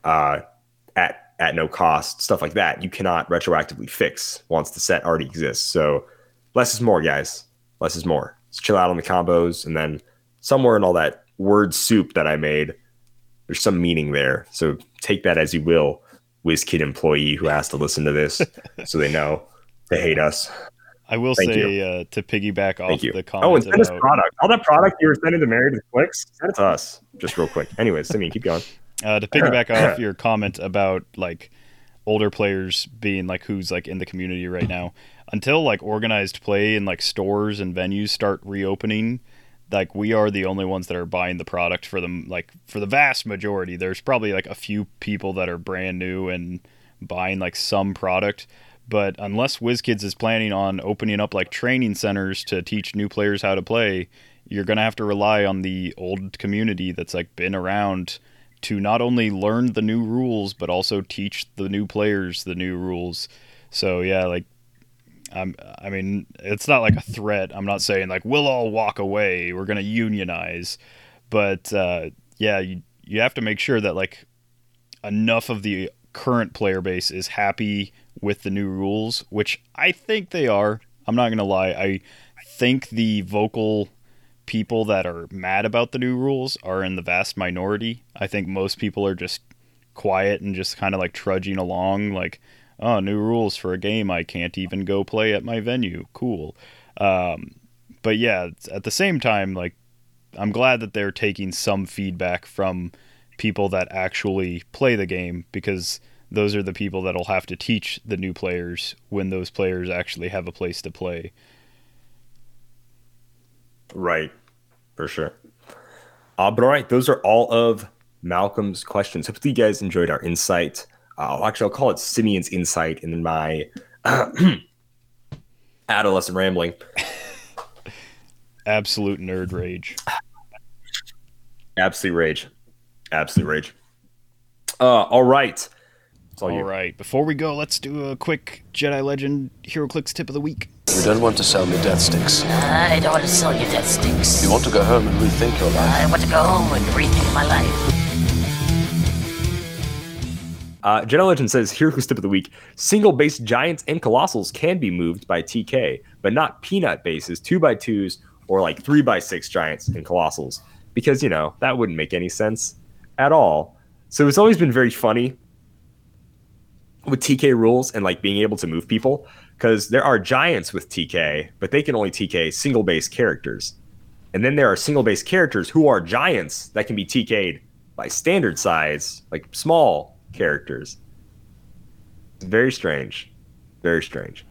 uh, at at no cost, stuff like that, you cannot retroactively fix once the set already exists. So less is more, guys. Less is more. Let's chill out on the combos, and then somewhere in all that word soup that I made, there's some meaning there. So take that as you will. WizKid employee who has to listen to this <laughs> so they know they hate us. I will Thank say uh, to piggyback off the Oh, and comments send us product. All that product you were sending to Mary with clicks, send it to us. Just real quick. Anyways, Simeon, keep going. <laughs> uh, to piggyback <clears throat> off your comment about like older players being like who's like in the community right now until like organized play and like stores and venues start reopening like we are the only ones that are buying the product for them like for the vast majority there's probably like a few people that are brand new and buying like some product but unless WizKids is planning on opening up like training centers to teach new players how to play you're going to have to rely on the old community that's like been around to not only learn the new rules but also teach the new players the new rules. So yeah, like I'm I mean, it's not like a threat. I'm not saying like we'll all walk away, we're to unionize. But uh, yeah, you you have to make sure that like enough of the current player base is happy with the new rules, which I think they are. I'm not to lie. I think the vocal people that are mad about the new rules are in the vast minority. I think most people are just quiet and just kind of like trudging along, like, oh, new rules for a game I can't even go play at my venue. Cool. Um, but yeah, at the same time, like, I'm glad that they're taking some feedback from people that actually play the game because those are the people that'll have to teach the new players when those players actually have a place to play. Right. For sure. Uh, but all right, those are all of Malcolm's questions. Hopefully, you guys enjoyed our insight. Uh, actually, I'll call it Simeon's insight in my <clears throat> adolescent rambling. absolute nerd rage. Absolute rage. Absolute rage. Uh, all right. It's all, All you. right, before we go, let's do a quick Jedi Legend HeroClix tip of the week. You don't want to sell me death sticks. I don't want to sell you death sticks. You want to go home and rethink your life. I want to go home and rethink my life. Uh, Legend says Heroes tip of the week: single base giants and colossals can be moved by TK, but not peanut bases, two by twos, or like three by six giants and colossals, because you know that wouldn't make any sense at all. So it's always been very funny with TK rules and like being able to move people, because there are giants with TK, but they can only TK single base characters, and then there are single base characters who are giants that can be TK'd by standard size, like small characters. Very strange. Very strange.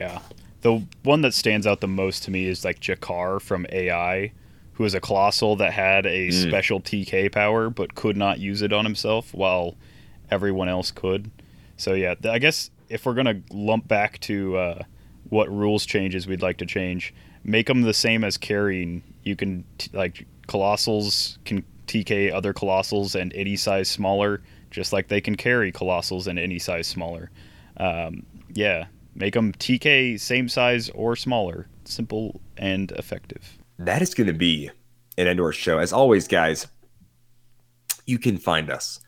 Yeah. The one that stands out the most to me is like Jakar from AI, who is a colossal that had a special TK power but could not use it on himself while everyone else could. So yeah, I guess if we're gonna lump back to uh, what rules changes we'd like to change, make them the same as carrying. You can t- like colossals can TK other colossals and any size smaller, just like they can carry colossals and any size smaller. Um, yeah, make them TK same size or smaller. Simple and effective. That is going to be an Endor show. As always, guys, you can find us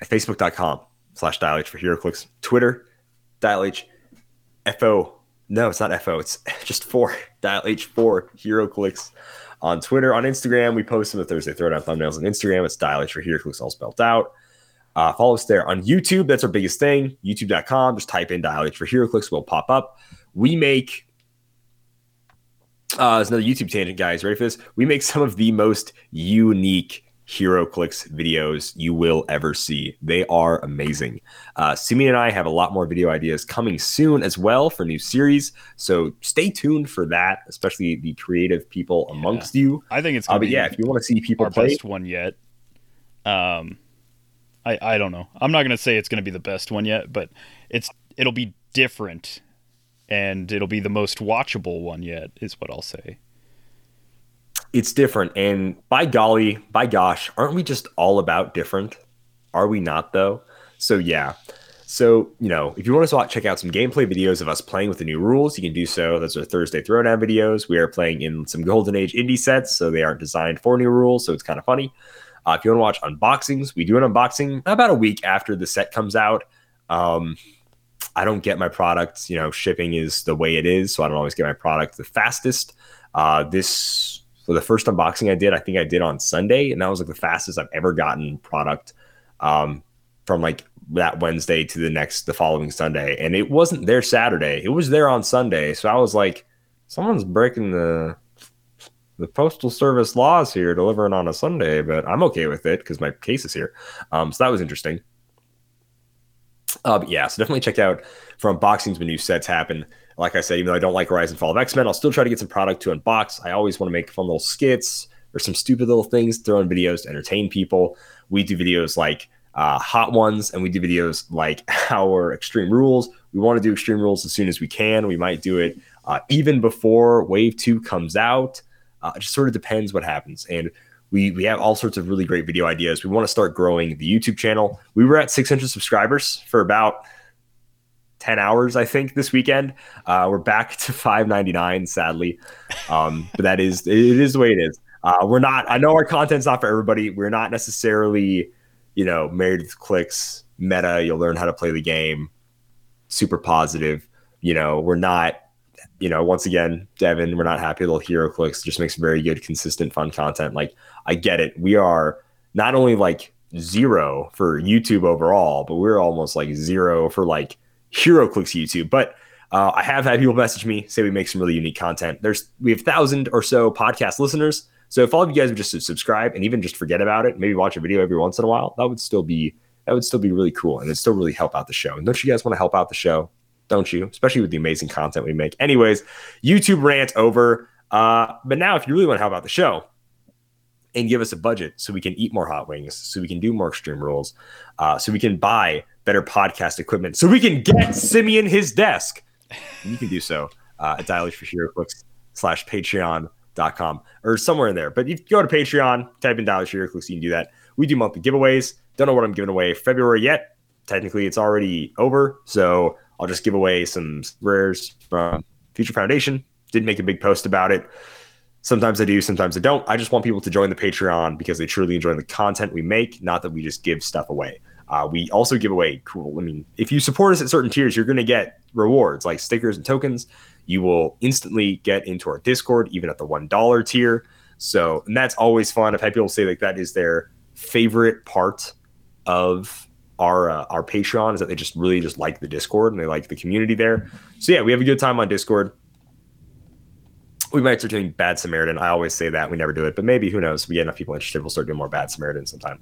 at facebook.com slash dial H for HeroClix, Twitter, dial H, FO. No, it's not FO. It's <laughs> just four dial H for HeroClix on Twitter. On Instagram, we post of the Thursday Throwdown thumbnails on Instagram. It's dial H for HeroClix, all spelled out. Uh, follow us there on YouTube. That's our biggest thing. YouTube.com. Just type in dial H for HeroClix. Will pop up. We make uh, there's another YouTube tangent, guys. Ready for this? We make some of the most unique HeroClix videos you will ever see. They are amazing. Uh, Simeon and I have a lot more video ideas coming soon as well for new series. So stay tuned for that, especially the creative people amongst you. I think it's Uh, but be yeah, if you want to see people our play, best one yet. Um, I I don't know. I'm not gonna say it's gonna be the best one yet, but it's it'll be different, and it'll be the most watchable one yet. Is what I'll say. it's different. And by golly, by gosh, aren't we just all about different? Are we not though? So yeah. So, you know, if you want to check out some gameplay videos of us playing with the new rules, you can do so. Those are Thursday Throwdown videos. We are playing in some Golden Age indie sets, so they aren't designed for new rules, so it's kind of funny. Uh, if you want to watch unboxings, we do an unboxing about a week after the set comes out. Um, I don't get my products, you know, shipping is the way it is, so I don't always get my product the fastest. Uh, this for the first unboxing I did, I think I did on Sunday, and that was like the fastest I've ever gotten product um, from like that Wednesday to the next, the following Sunday. And it wasn't there Saturday; it was there on Sunday. So I was like, someone's breaking the the postal service laws here, delivering on a Sunday. But I'm okay with it because my case is here. Um, so that was interesting. Uh, yeah, so definitely check out for unboxings when new sets happen. Like I said, even though I don't like Rise and Fall of X Men, I'll still try to get some product to unbox. I always want to make fun little skits or some stupid little things, throw in videos to entertain people. We do videos like uh, Hot Ones, and we do videos like <laughs> our Extreme Rules. We want to do Extreme Rules as soon as we can. We might do it uh, even before Wave 2 comes out. Uh, it just sort of depends what happens. And we we have all sorts of really great video ideas. We want to start growing the YouTube channel. We were at 600 subscribers for about 10 hours, I think, this weekend. Uh, we're back <laughs> to 5.99, sadly, um, but that is it is the way it is. Uh, we're not. I know our content's not for everybody. We're not necessarily, you know, Married with Clix. Meta. You'll learn how to play the game. Super positive. You know, we're not you know, once again, Devin, we're not happy little HeroClix. Just makes very good, consistent, fun content. Like, I get it. We are not only like zero for YouTube overall, but we're almost like zero for like HeroClix YouTube. But uh, I have had people message me say we make some really unique content. There's we have thousand or so podcast listeners. So if all of you guys would just subscribe and even just forget about it, maybe watch a video every once in a while, that would still be that would still be really cool and it'd still really help out the show. And don't you guys want to help out the show? Don't you? Especially with the amazing content we make. Anyways, YouTube rant over. Uh, but now, if you really want to help out the show and give us a budget so we can eat more hot wings, so we can do more extreme rules, uh, so we can buy better podcast equipment, so we can get Simeon his desk, you can do so uh, at Dial H for Hero slash Patreon com or somewhere in there. But you go to Patreon, type in Dallas Shear Clicks, you can do that. We do monthly giveaways. Don't know what I'm giving away February yet. Technically, it's already over. So I'll just give away some rares from Future Foundation. Didn't make a big post about it. Sometimes I do, sometimes I don't. I just want people to join the Patreon because they truly enjoy the content we make, not that we just give stuff away. Uh, we also give away cool. I mean, if you support us at certain tiers, you're going to get rewards like stickers and tokens. You will instantly get into our Discord, even at the one dollar tier. So, and that's always fun. I've had people say like that is their favorite part of our uh, our Patreon is that they just really just like the Discord and they like the community there. So yeah, we have a good time on Discord. We might start doing Bad Samaritan. I always say that we never do it, but maybe who knows? We get enough people interested, we'll start doing more Bad Samaritan sometime.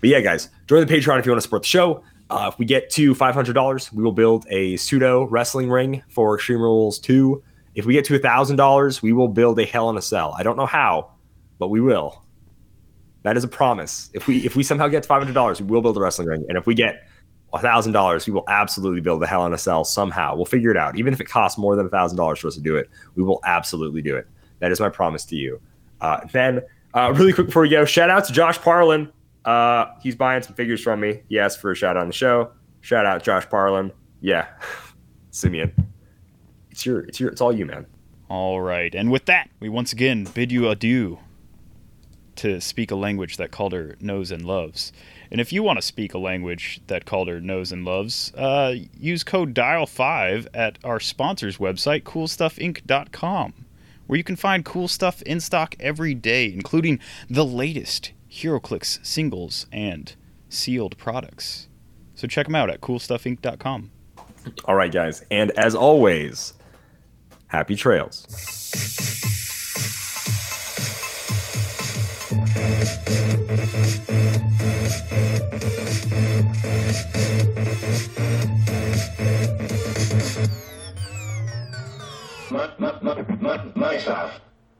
But yeah, guys, join the Patreon if you want to support the show. Uh, if we get to $500, we will build a pseudo wrestling ring for Extreme Rules 2. If we get to $1,000, we will build a Hell in a Cell. I don't know how, but we will. That is a promise. If we if we somehow get to $500, we will build a wrestling ring. And if we get $1,000, we will absolutely build the Hell in a Cell somehow. We'll figure it out. Even if it costs more than $1,000 for us to do it, we will absolutely do it. That is my promise to you. Uh, then, uh, really quick before we go, shout out to Josh Parlin. Uh, he's buying some figures from me. He asked for a shout out on the show. Shout out Josh Parlin. Yeah, <laughs> Simeon, it's your, it's your, it's all you, man. All right. And with that, we once again bid you adieu to speak a language that Calder knows and loves. And if you want to speak a language that Calder knows and loves, uh, use code DIAL5 at our sponsor's website, coolstuffinc.com, where you can find cool stuff in stock every day, including the latest HeroClix singles and sealed products. So check them out at coolstuffinc.com. All right, guys. And as always, happy trails. my, my, my, my, myself.